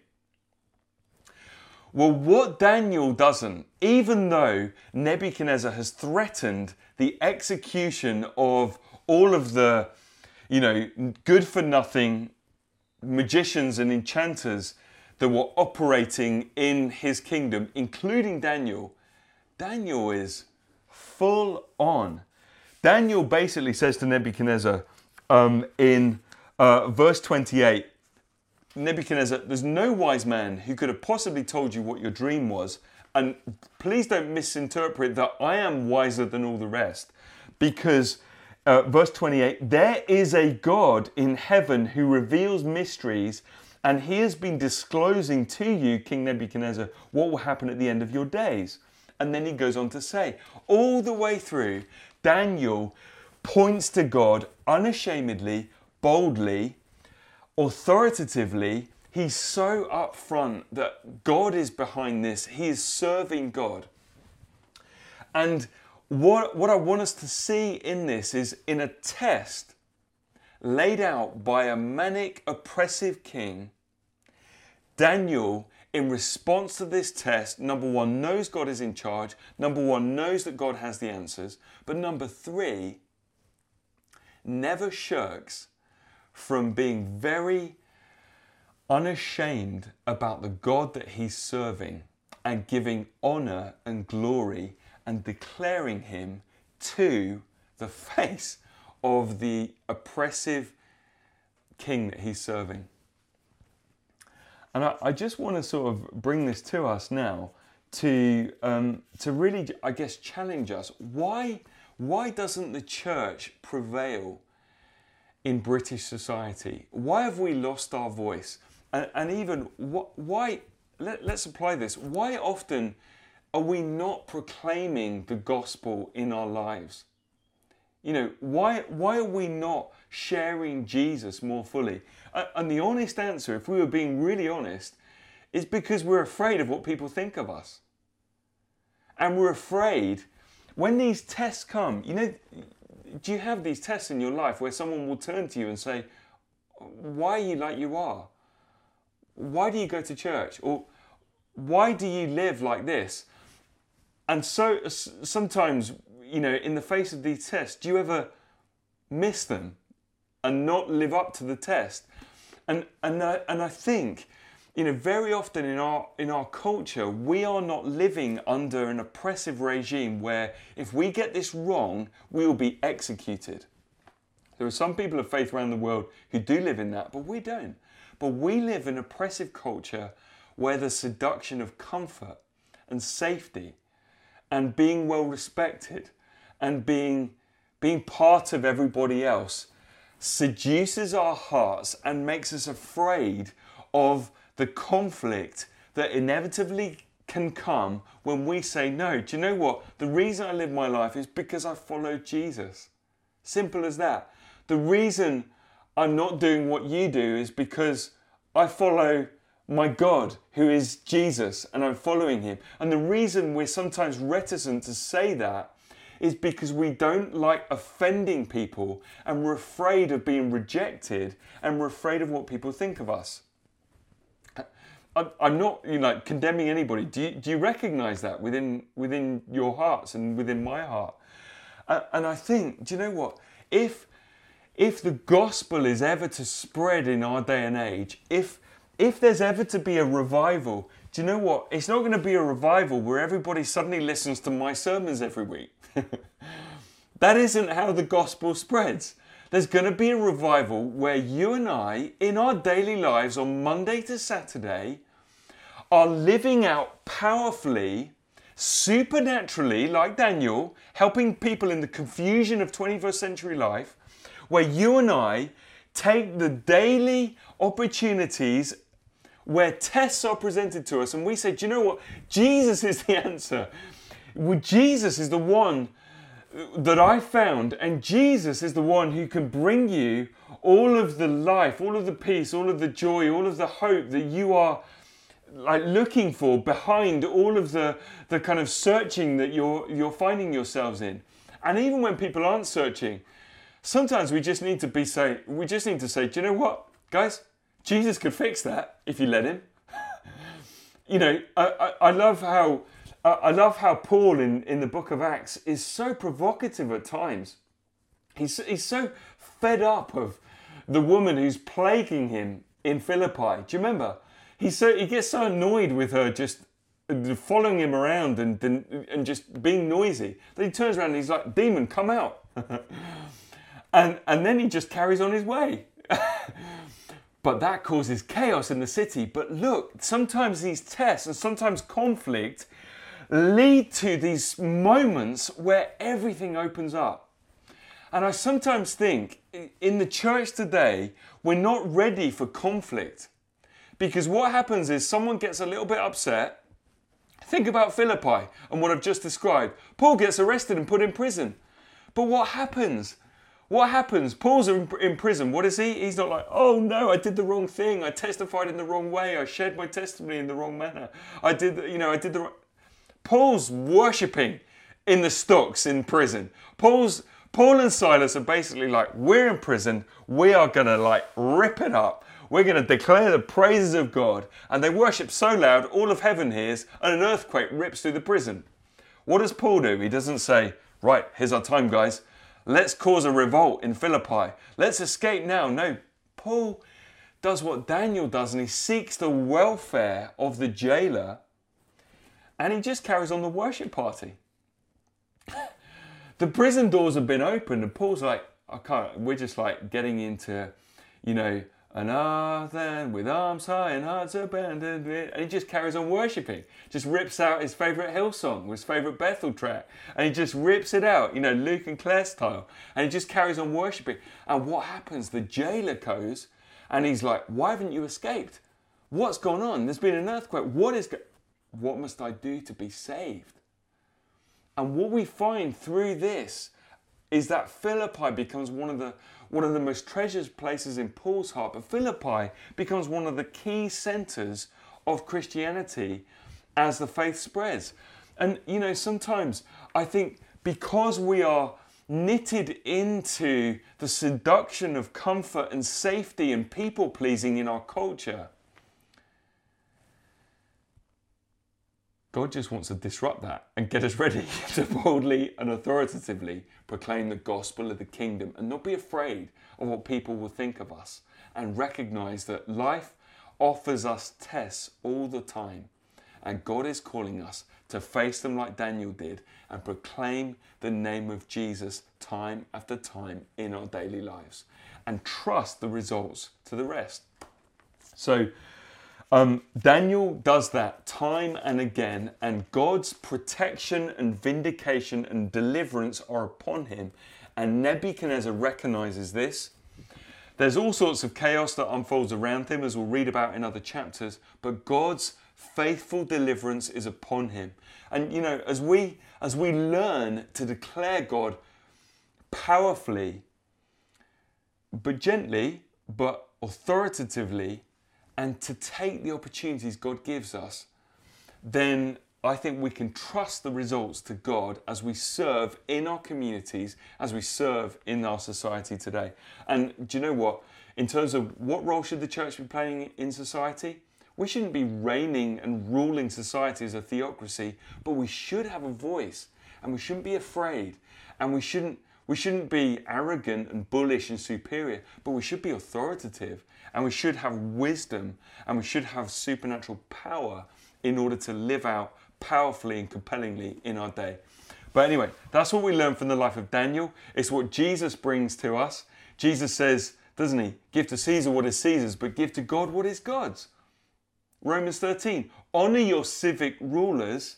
Well, what Daniel doesn't, even though Nebuchadnezzar has threatened the execution of all of the, you know, good for nothing magicians and enchanters that were operating in his kingdom, including Daniel, Daniel is full on. Daniel basically says to Nebuchadnezzar um, in uh, verse 28 Nebuchadnezzar, there's no wise man who could have possibly told you what your dream was. And please don't misinterpret that I am wiser than all the rest. Because, uh, verse 28, there is a God in heaven who reveals mysteries And he has been disclosing to you, King Nebuchadnezzar, what will happen at the end of your days. And then he goes on to say, all the way through, Daniel points to God unashamedly, boldly, authoritatively. He's so upfront that God is behind this. He is serving God. And what, what I want us to see in this is in a test laid out by a manic, oppressive king, Daniel, in response to this test, number one, knows God is in charge. Number one, knows that God has the answers. But number three, never shirks from being very unashamed about the God that he's serving and giving honor and glory and declaring him to the face of the oppressive king that he's serving. And I, I just want to sort of bring this to us now to, um, to really, I guess, challenge us. Why, why doesn't the church prevail in British society? Why have we lost our voice? And, and even wh- why, let, let's apply this. Why often are we not proclaiming the gospel in our lives? You know, why, why are we not sharing Jesus more fully? And the honest answer, if we were being really honest, is because we're afraid of what people think of us. And we're afraid when these tests come, you know, do you have these tests in your life where someone will turn to you and say, Why are you like you are? Why do you go to church? Or why do you live like this? And so sometimes you know, in the face of these tests, do you ever miss them and not live up to the test? And and I, and I think, you know, very often in our in our culture, we are not living under an oppressive regime where if we get this wrong, we will be executed. There are some people of faith around the world who do live in that, but we don't. But we live in oppressive culture where the seduction of comfort and safety and being well respected and being, being part of everybody else seduces our hearts and makes us afraid of the conflict that inevitably can come when we say, No, do you know what? The reason I live my life is because I follow Jesus. Simple as that. The reason I'm not doing what you do is because I follow my God, who is Jesus, and I'm following him. And the reason we're sometimes reticent to say that is because we don't like offending people and we're afraid of being rejected and we're afraid of what people think of us. I'm not you know, condemning anybody. Do you, do you recognize that within, within your hearts and within my heart? and I think, do you know what? If, if the gospel is ever to spread in our day and age, if, if there's ever to be a revival, do you know what? It's not going to be a revival where everybody suddenly listens to my sermons every week. [laughs] that isn't how the gospel spreads. There's going to be a revival where you and I, in our daily lives on Monday to Saturday, are living out powerfully, supernaturally, like Daniel, helping people in the confusion of 21st century life, where you and I take the daily opportunities where tests are presented to us and we say, Do you know what? Jesus is the [laughs] answer. Jesus is the one that I found, and Jesus is the one who can bring you all of the life, all of the peace, all of the joy, all of the hope that you are like looking for behind all of the, the kind of searching that you're you're finding yourselves in. And even when people aren't searching, sometimes we just need to be say we just need to say, do you know what, guys? Jesus could fix that if you let him. [laughs] you know, I, I, I love how I love how Paul in, in the book of Acts is so provocative at times. He's, he's so fed up of the woman who's plaguing him in Philippi. Do you remember? He's so, he gets so annoyed with her just following him around and, and, and just being noisy that he turns around and he's like, Demon, come out. [laughs] and, and then he just carries on his way. [laughs] but that causes chaos in the city. But look, sometimes these tests and sometimes conflict lead to these moments where everything opens up. And I sometimes think in the church today, we're not ready for conflict. Because what happens is someone gets a little bit upset. Think about Philippi and what I've just described. Paul gets arrested and put in prison. But what happens? What happens? Paul's in, prison. What is he? He's not like, oh no, I did the wrong thing. I testified in the wrong way. I shared my testimony in the wrong manner. I did, you know, I did the. Paul's worshipping in the stocks in prison. Paul's Paul and Silas are basically like, we're in prison. We are gonna like rip it up. We're gonna declare the praises of God. And they worship so loud, all of heaven hears, and an earthquake rips through the prison. What does Paul do? He doesn't say, right, here's our time, guys. Let's cause a revolt in Philippi. Let's escape now. No, Paul does what Daniel does and he seeks the welfare of the jailer and he just carries on the worship party. the prison doors have been opened and Paul's like, I can't, we're just like getting into, you know, and ah, with arms high and hearts abandoned, and he just carries on worshipping. Just rips out his favourite Hillsong, his favourite Bethel track, and he just rips it out, you know, Luke and Claire style, and he just carries on worshipping. And what happens? The jailer goes, and he's like, "Why haven't you escaped? What's gone on? There's been an earthquake. What is? What must I do to be saved?" And what we find through this is that Philippi becomes one of the one of the most treasured places in Paul's heart, but Philippi becomes one of the key centers of Christianity as the faith spreads. And you know, sometimes I think because we are knitted into the seduction of comfort and safety and people pleasing in our culture, God just wants to disrupt that and get us ready [laughs] to boldly and authoritatively proclaim the gospel of the kingdom and not be afraid of what people will think of us and recognize that life offers us tests all the time. And God is calling us to face them like Daniel did and proclaim the name of Jesus time after time in our daily lives and trust the results to the rest. So, um, Daniel does that time and again, and God's protection and vindication and deliverance are upon him. And Nebuchadnezzar recognizes this. There's all sorts of chaos that unfolds around him, as we'll read about in other chapters, but God's faithful deliverance is upon him. And you know, as we as we learn to declare God powerfully, but gently, but authoritatively, and to take the opportunities God gives us, then I think we can trust the results to God as we serve in our communities, as we serve in our society today. And do you know what? In terms of what role should the church be playing in society? We shouldn't be reigning and ruling society as a theocracy, but we should have a voice and we shouldn't be afraid and we shouldn't we shouldn't be arrogant and bullish and superior, but we should be authoritative and we should have wisdom and we should have supernatural power in order to live out powerfully and compellingly in our day. But anyway, that's what we learn from the life of Daniel. It's what Jesus brings to us. Jesus says, doesn't he? Give to Caesar what is Caesar's, but give to God what is God's. Romans 13, honor your civic rulers,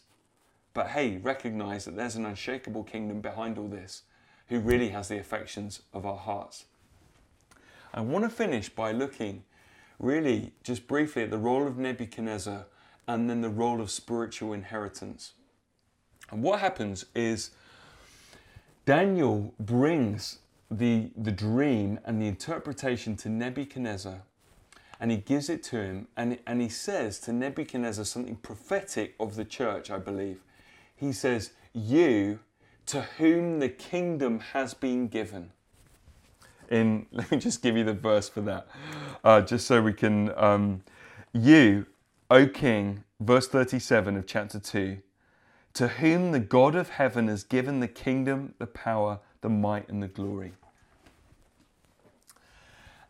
but hey, recognize that there's an unshakable kingdom behind all this who really has the affections of our hearts. I want to finish by looking really just briefly at the role of Nebuchadnezzar and then the role of spiritual inheritance. And what happens is Daniel brings the, the dream and the interpretation to Nebuchadnezzar and he gives it to him and, and he says to Nebuchadnezzar something prophetic of the church, I believe. He says, You to whom the kingdom has been given in, [laughs] let me just give you the verse for that, uh, just so we can. Um, you, O King, verse 37 of chapter 2, to whom the God of heaven has given the kingdom, the power, the might, and the glory.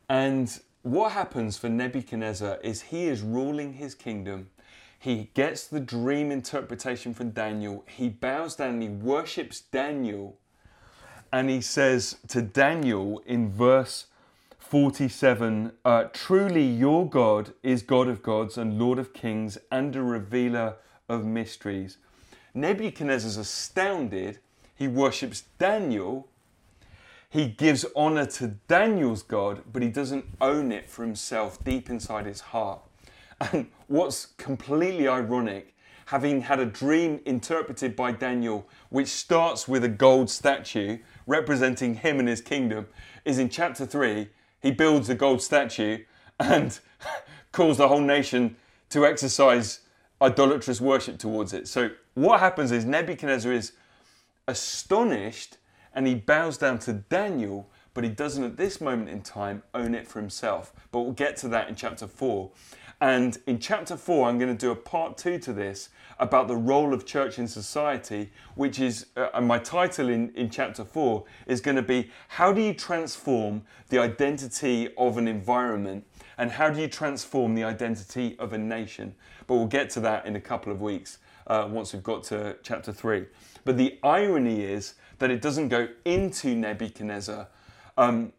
And what happens for Nebuchadnezzar is he is ruling his kingdom. He gets the dream interpretation from Daniel. He bows down and he worships Daniel and he says to Daniel in verse 47 uh, Truly your God is God of gods and Lord of kings and a revealer of mysteries. Nebuchadnezzar's astounded. He worships Daniel. He gives honor to Daniel's God, but he doesn't own it for himself deep inside his heart. And what's completely ironic, having had a dream interpreted by Daniel, which starts with a gold statue representing him and his kingdom, is in chapter 3, he builds a gold statue and [laughs] calls the whole nation to exercise idolatrous worship towards it. So, what happens is Nebuchadnezzar is astonished and he bows down to Daniel, but he doesn't at this moment in time own it for himself. But we'll get to that in chapter 4. And in chapter 4, I'm going to do a part two to this about the role of church in society, which is, uh, and my title in, in chapter 4 is going to be How do you transform the identity of an environment and how do you transform the identity of a nation? But we'll get to that in a couple of weeks uh, once we've got to chapter 3. But the irony is that it doesn't go into Nebuchadnezzar. Um,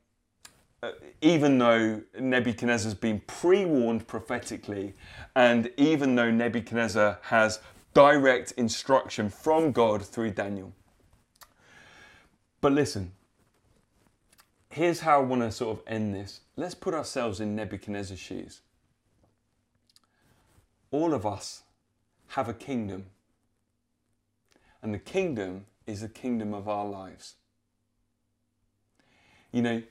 Uh, even though Nebuchadnezzar's been pre warned prophetically, and even though Nebuchadnezzar has direct instruction from God through Daniel. But listen, here's how I want to sort of end this. Let's put ourselves in Nebuchadnezzar's shoes. All of us have a kingdom, and the kingdom is the kingdom of our lives. You know,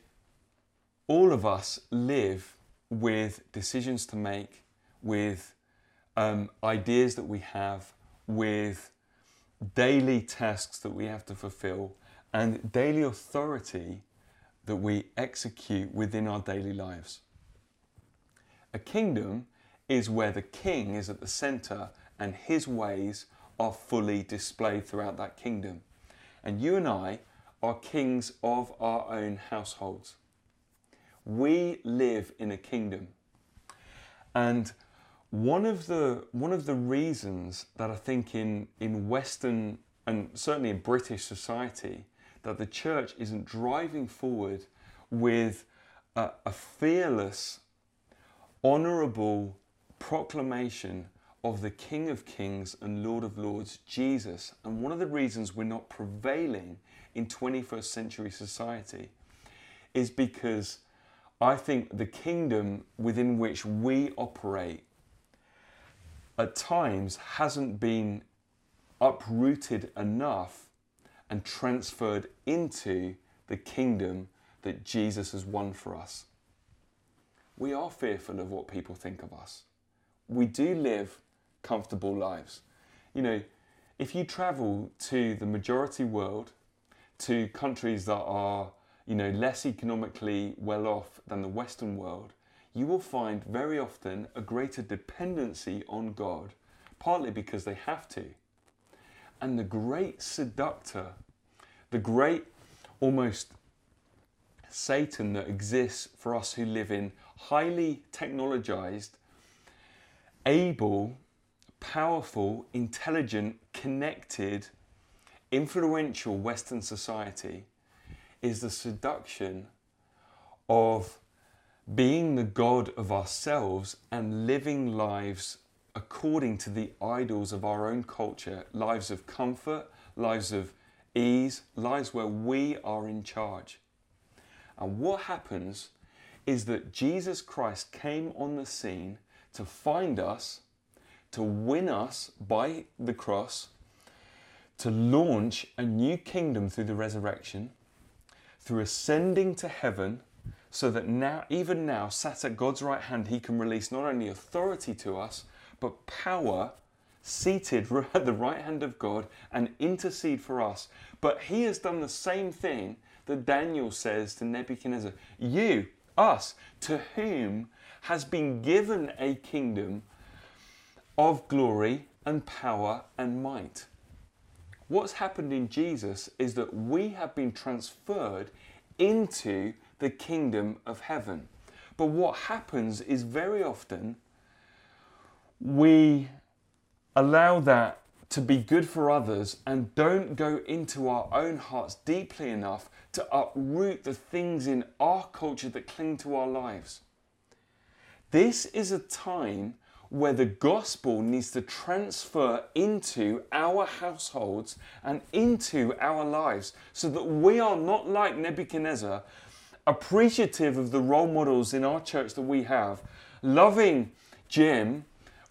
all of us live with decisions to make, with um, ideas that we have, with daily tasks that we have to fulfill, and daily authority that we execute within our daily lives. A kingdom is where the king is at the center and his ways are fully displayed throughout that kingdom. And you and I are kings of our own households. We live in a kingdom. And one of the one of the reasons that I think in in Western and certainly in British society that the church isn't driving forward with a, a fearless, honourable proclamation of the King of Kings and Lord of Lords, Jesus. And one of the reasons we're not prevailing in 21st century society is because I think the kingdom within which we operate at times hasn't been uprooted enough and transferred into the kingdom that Jesus has won for us. We are fearful of what people think of us. We do live comfortable lives. You know, if you travel to the majority world, to countries that are, you know, less economically well off than the Western world, you will find very often a greater dependency on God, partly because they have to. And the great seductor, the great almost Satan that exists for us who live in highly technologized, able powerful, intelligent, connected, influential Western society is the seduction of being the God of ourselves and living lives according to the idols of our own culture, lives of comfort, lives of ease, lives where we are in charge. And what happens is that Jesus Christ came on the scene to find us to win us by the cross, to launch a new kingdom through the resurrection, through ascending to heaven, so that now, even now, sat at God's right hand, He can release not only authority to us, but power seated [laughs] at the right hand of God and intercede for us. But He has done the same thing that Daniel says to Nebuchadnezzar You, us, to whom has been given a kingdom of glory and power and might. What's happened in Jesus is that we have been transferred into the kingdom of heaven. But what happens is very often we allow that to be good for others and don't go into our own hearts deeply enough to uproot the things in our culture that cling to our lives. This is a time where the gospel needs to transfer into our households and into our lives so that we are not like Nebuchadnezzar, appreciative of the role models in our church that we have, loving Jim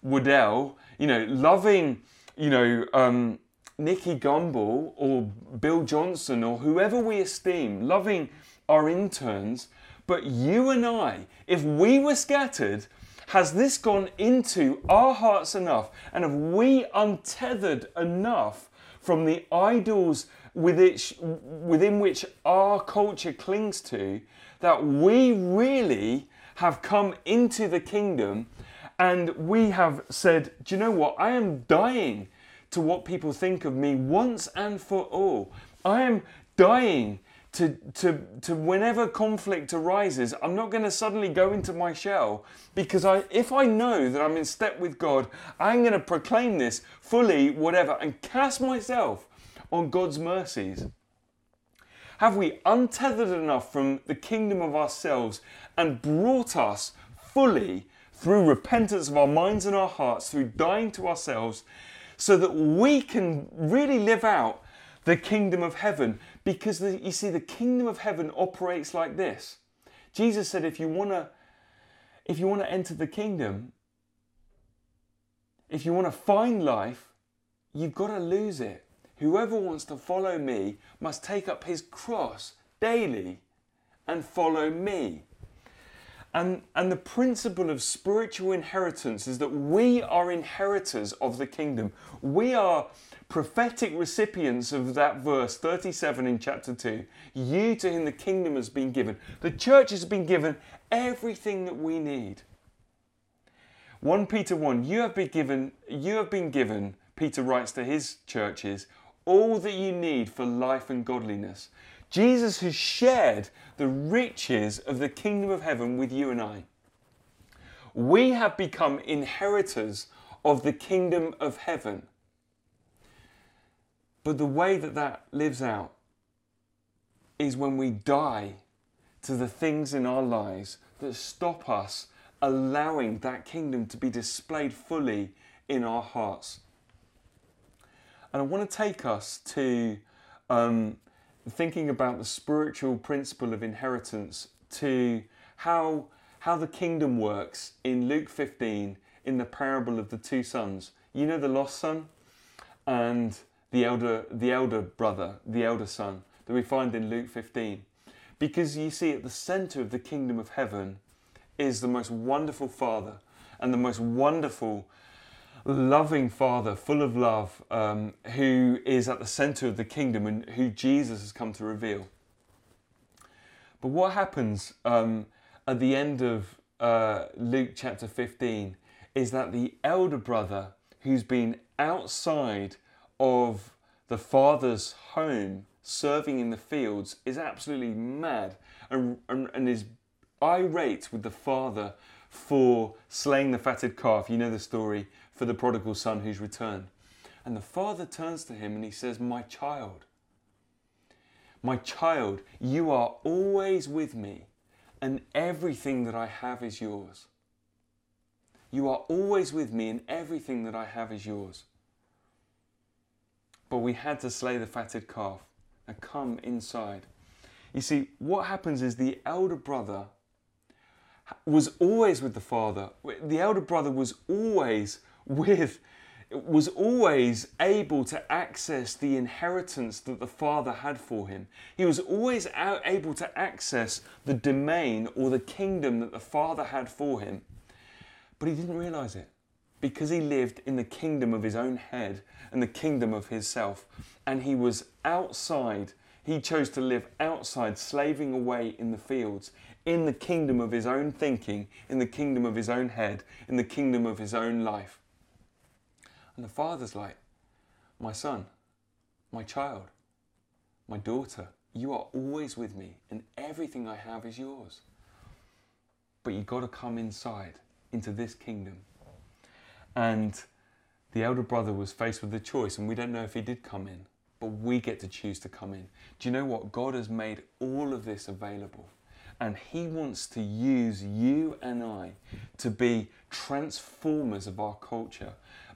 Woodell, you know, loving, you know, um, Nicky Gumbel or Bill Johnson or whoever we esteem, loving our interns. But you and I, if we were scattered, has this gone into our hearts enough? And have we untethered enough from the idols within which our culture clings to that we really have come into the kingdom and we have said, Do you know what? I am dying to what people think of me once and for all. I am dying to, to, to whenever conflict arises, I'm not going to suddenly go into my shell because I, if I know that I'm in step with God, I'm going to proclaim this fully, whatever, and cast myself on God's mercies. Have we untethered enough from the kingdom of ourselves and brought us fully through repentance of our minds and our hearts, through dying to ourselves, so that we can really live out the kingdom of heaven? Because the, you see, the kingdom of heaven operates like this. Jesus said, if you want to if you want to enter the kingdom, if you want to find life, you've got to lose it. Whoever wants to follow me must take up his cross daily and follow me. And, and the principle of spiritual inheritance is that we are inheritors of the kingdom. We are prophetic recipients of that verse 37 in chapter 2. You to whom the kingdom has been given. The church has been given everything that we need. 1 Peter 1 you have been given you have been given Peter writes to his churches all that you need for life and godliness. Jesus has shared the riches of the kingdom of heaven with you and I. We have become inheritors of the kingdom of heaven. But the way that that lives out is when we die to the things in our lives that stop us allowing that kingdom to be displayed fully in our hearts. And I want to take us to um, thinking about the spiritual principle of inheritance, to how, how the kingdom works in Luke 15 in the parable of the two sons. You know the lost son and the elder, the elder brother, the elder son that we find in Luke 15. Because you see, at the center of the kingdom of heaven is the most wonderful Father and the most wonderful loving Father, full of love, um, who is at the center of the kingdom and who Jesus has come to reveal. But what happens um, at the end of uh, Luke chapter 15 is that the elder brother, who's been outside of the father's home, serving in the fields, is absolutely mad and, and, and is irate with the father for slaying the fatted calf. You know the story for the prodigal son who's returned. And the father turns to him and he says, My child, my child, you are always with me, and everything that I have is yours. You are always with me, and everything that I have is yours. But we had to slay the fatted calf and come inside. You see, what happens is the elder brother was always with the father. The elder brother was always with was always able to access the inheritance that the father had for him. He was always able to access the domain or the kingdom that the father had for him. But he didn't realize it because he lived in the kingdom of his own head and the kingdom of his self. And he was outside. He chose to live outside, slaving away in the fields, in the kingdom of his own thinking, in the kingdom of his own head, in the kingdom of his own life. And the father's like, My son, my child, my daughter, you are always with me, and everything I have is yours. But you've got to come inside, into this kingdom. And the elder brother was faced with the choice, and we don't know if he did come in, but we get to choose to come in. Do you know what? God has made all of this available, and He wants to use you and I to be transformers of our culture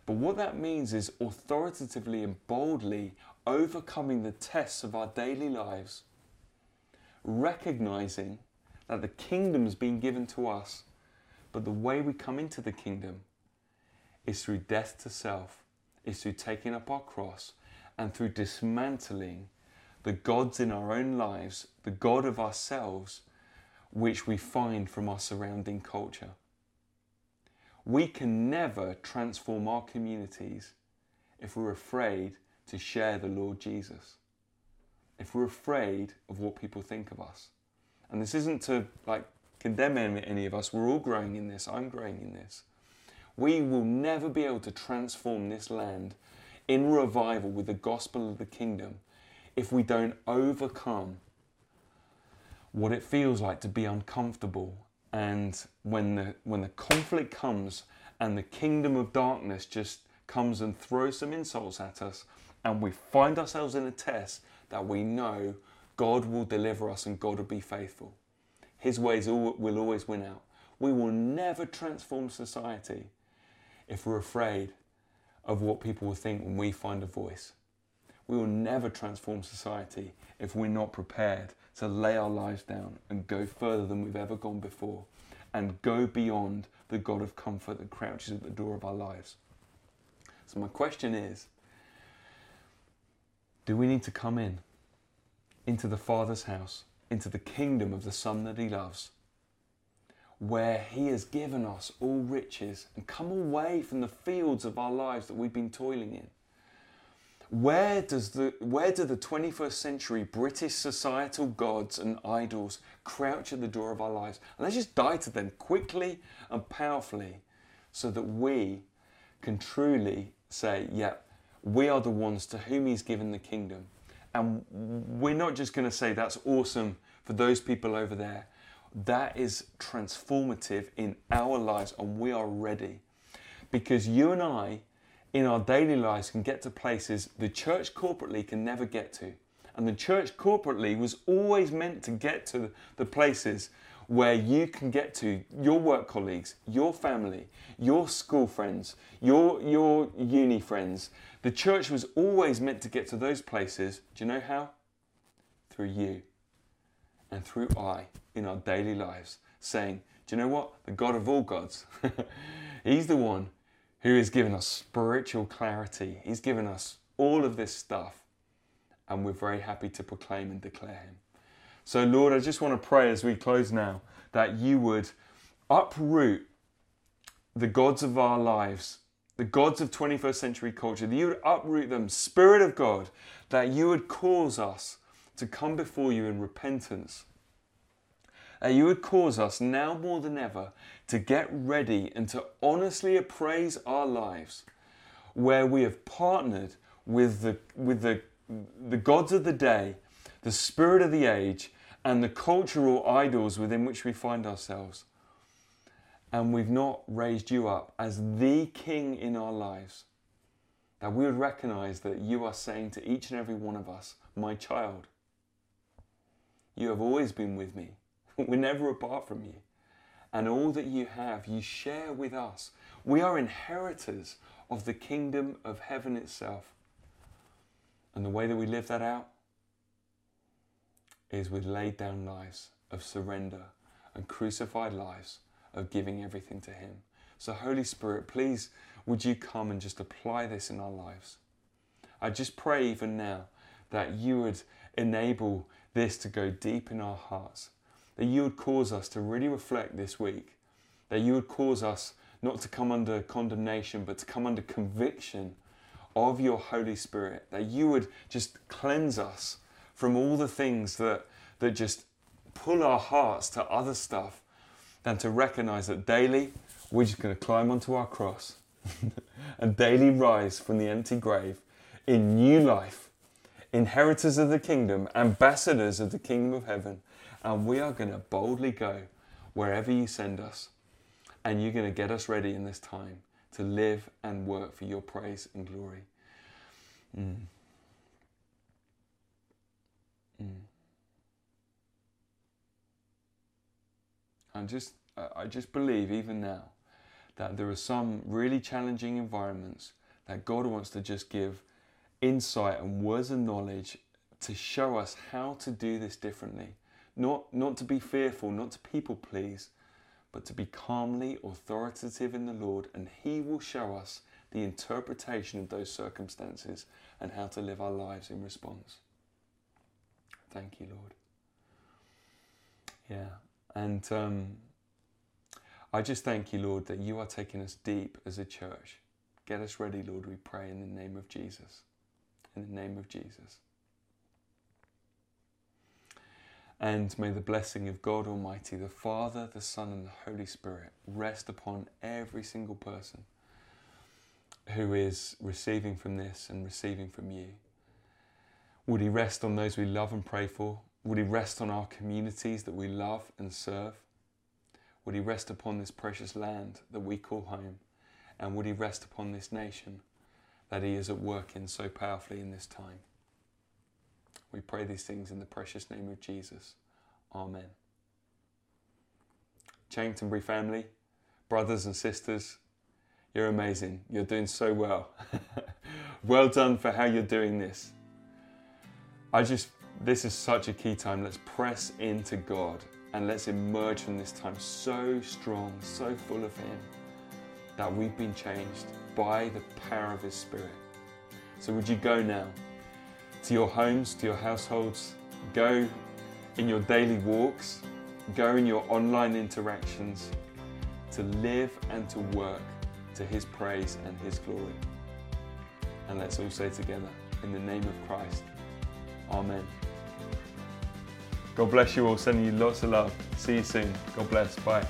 but what that means is authoritatively and boldly overcoming the tests of our daily lives, recognizing that the kingdom has been given to us, But the way we come into the kingdom is through death to self, is through taking up our cross, and through dismantling the gods in our own lives, the God of ourselves, which we find from our surrounding culture. We can never transform our communities if we're afraid to share the Lord Jesus. If we're afraid of what people think of us. And this isn't to like condemn any of us. We're all growing in this. I'm growing in this. We will never be able to transform this land in revival with the gospel of the kingdom if we don't overcome what it feels like to be uncomfortable and when the when the conflict comes and the kingdom of darkness just comes and throws some insults at us and we find ourselves in a test that we know God will deliver us and God will be faithful. His ways will always win out. We will never transform society if we're afraid of what people will think when we find a voice. We will never transform society if we're not prepared to lay our lives down and go further than we've ever gone before and go beyond the God of comfort that crouches at the door of our lives. So, my question is do we need to come in into the Father's house, into the kingdom of the Son that He loves, where He has given us all riches and come away from the fields of our lives that we've been toiling in? Where does the where do the 21st century British societal gods and idols crouch at the door of our lives? And let's just die to them quickly and powerfully so that we can truly say, yeah, we are the ones to whom He's given the kingdom. And we're not just going to say that's awesome for those people over there. That is transformative in our lives, and we are ready. Because you and I, in our daily lives, can get to places the church corporately can never get to. And the church corporately was always meant to get to the places where you can get to your work colleagues, your family, your school friends, your, your uni friends. The church was always meant to get to those places. Do you know how? Through you and through I in our daily lives, saying, Do you know what? The God of all gods, [laughs] He's the one who has given us spiritual clarity. He's given us all of this stuff, and we're very happy to proclaim and declare Him. So, Lord, I just want to pray as we close now that you would uproot the gods of our lives, the gods of 21st century culture, that you would uproot them, Spirit of God, that you would cause us to come before you in repentance. That you would cause us now more than ever to get ready and to honestly appraise our lives where we have partnered with the, with the, the gods of the day, the spirit of the age, and the cultural idols within which we find ourselves. And we've not raised you up as the king in our lives. That we would recognize that you are saying to each and every one of us, My child, you have always been with me. [laughs] We're never apart from you. And all that you have, you share with us. We are inheritors of the kingdom of heaven itself. And the way that we live that out is with laid down lives of surrender and crucified lives of giving everything to Him. So, Holy Spirit, please would you come and just apply this in our lives? I just pray even now that you would enable this to go deep in our hearts, that you would cause us to really reflect this week, that you would cause us not to come under condemnation, but to come under conviction of your Holy Spirit, that you would just cleanse us from all the things that, that just pull our hearts to other stuff than to recognize that daily we're just going to climb onto our cross [laughs] and daily rise from the empty grave in new life, inheritors of the kingdom, ambassadors of the kingdom of heaven. And we are going to boldly go wherever you send us. And you're going to get us ready in this time to live and work for your praise and glory. Mm. Mm. I just, I just believe even now that there are some really challenging environments that God wants to just give insight and words of knowledge to show us how to do this differently. Not, not to be fearful, not to people please, but to be calmly authoritative in the Lord, and He will show us the interpretation of those circumstances and how to live our lives in response. Thank you, Lord. Yeah, and um, I just thank you, Lord, that you are taking us deep as a church. Get us ready, Lord, we pray in the name of Jesus. In the name of Jesus. And may the blessing of God Almighty, the Father, the Son, and the Holy Spirit rest upon every single person who is receiving from this and receiving from you. Would He rest on those we love and pray for? Would He rest on our communities that we love and serve? Would He rest upon this precious land that we call home? And would He rest upon this nation that He is at work in so powerfully in this time? We pray these things in the precious name of Jesus. Amen. Charingtonbury family, brothers and sisters, you're amazing. You're doing so well. [laughs] well done for how you're doing this. I just, this is such a key time. Let's press into God and let's emerge from this time so strong, so full of Him that we've been changed by the power of His Spirit. So, would you go now? To your homes, to your households. Go in your daily walks, go in your online interactions to live and to work to His praise and His glory. And let's all say together, in the name of Christ, Amen. God bless you all, sending you lots of love. See you soon. God bless. Bye.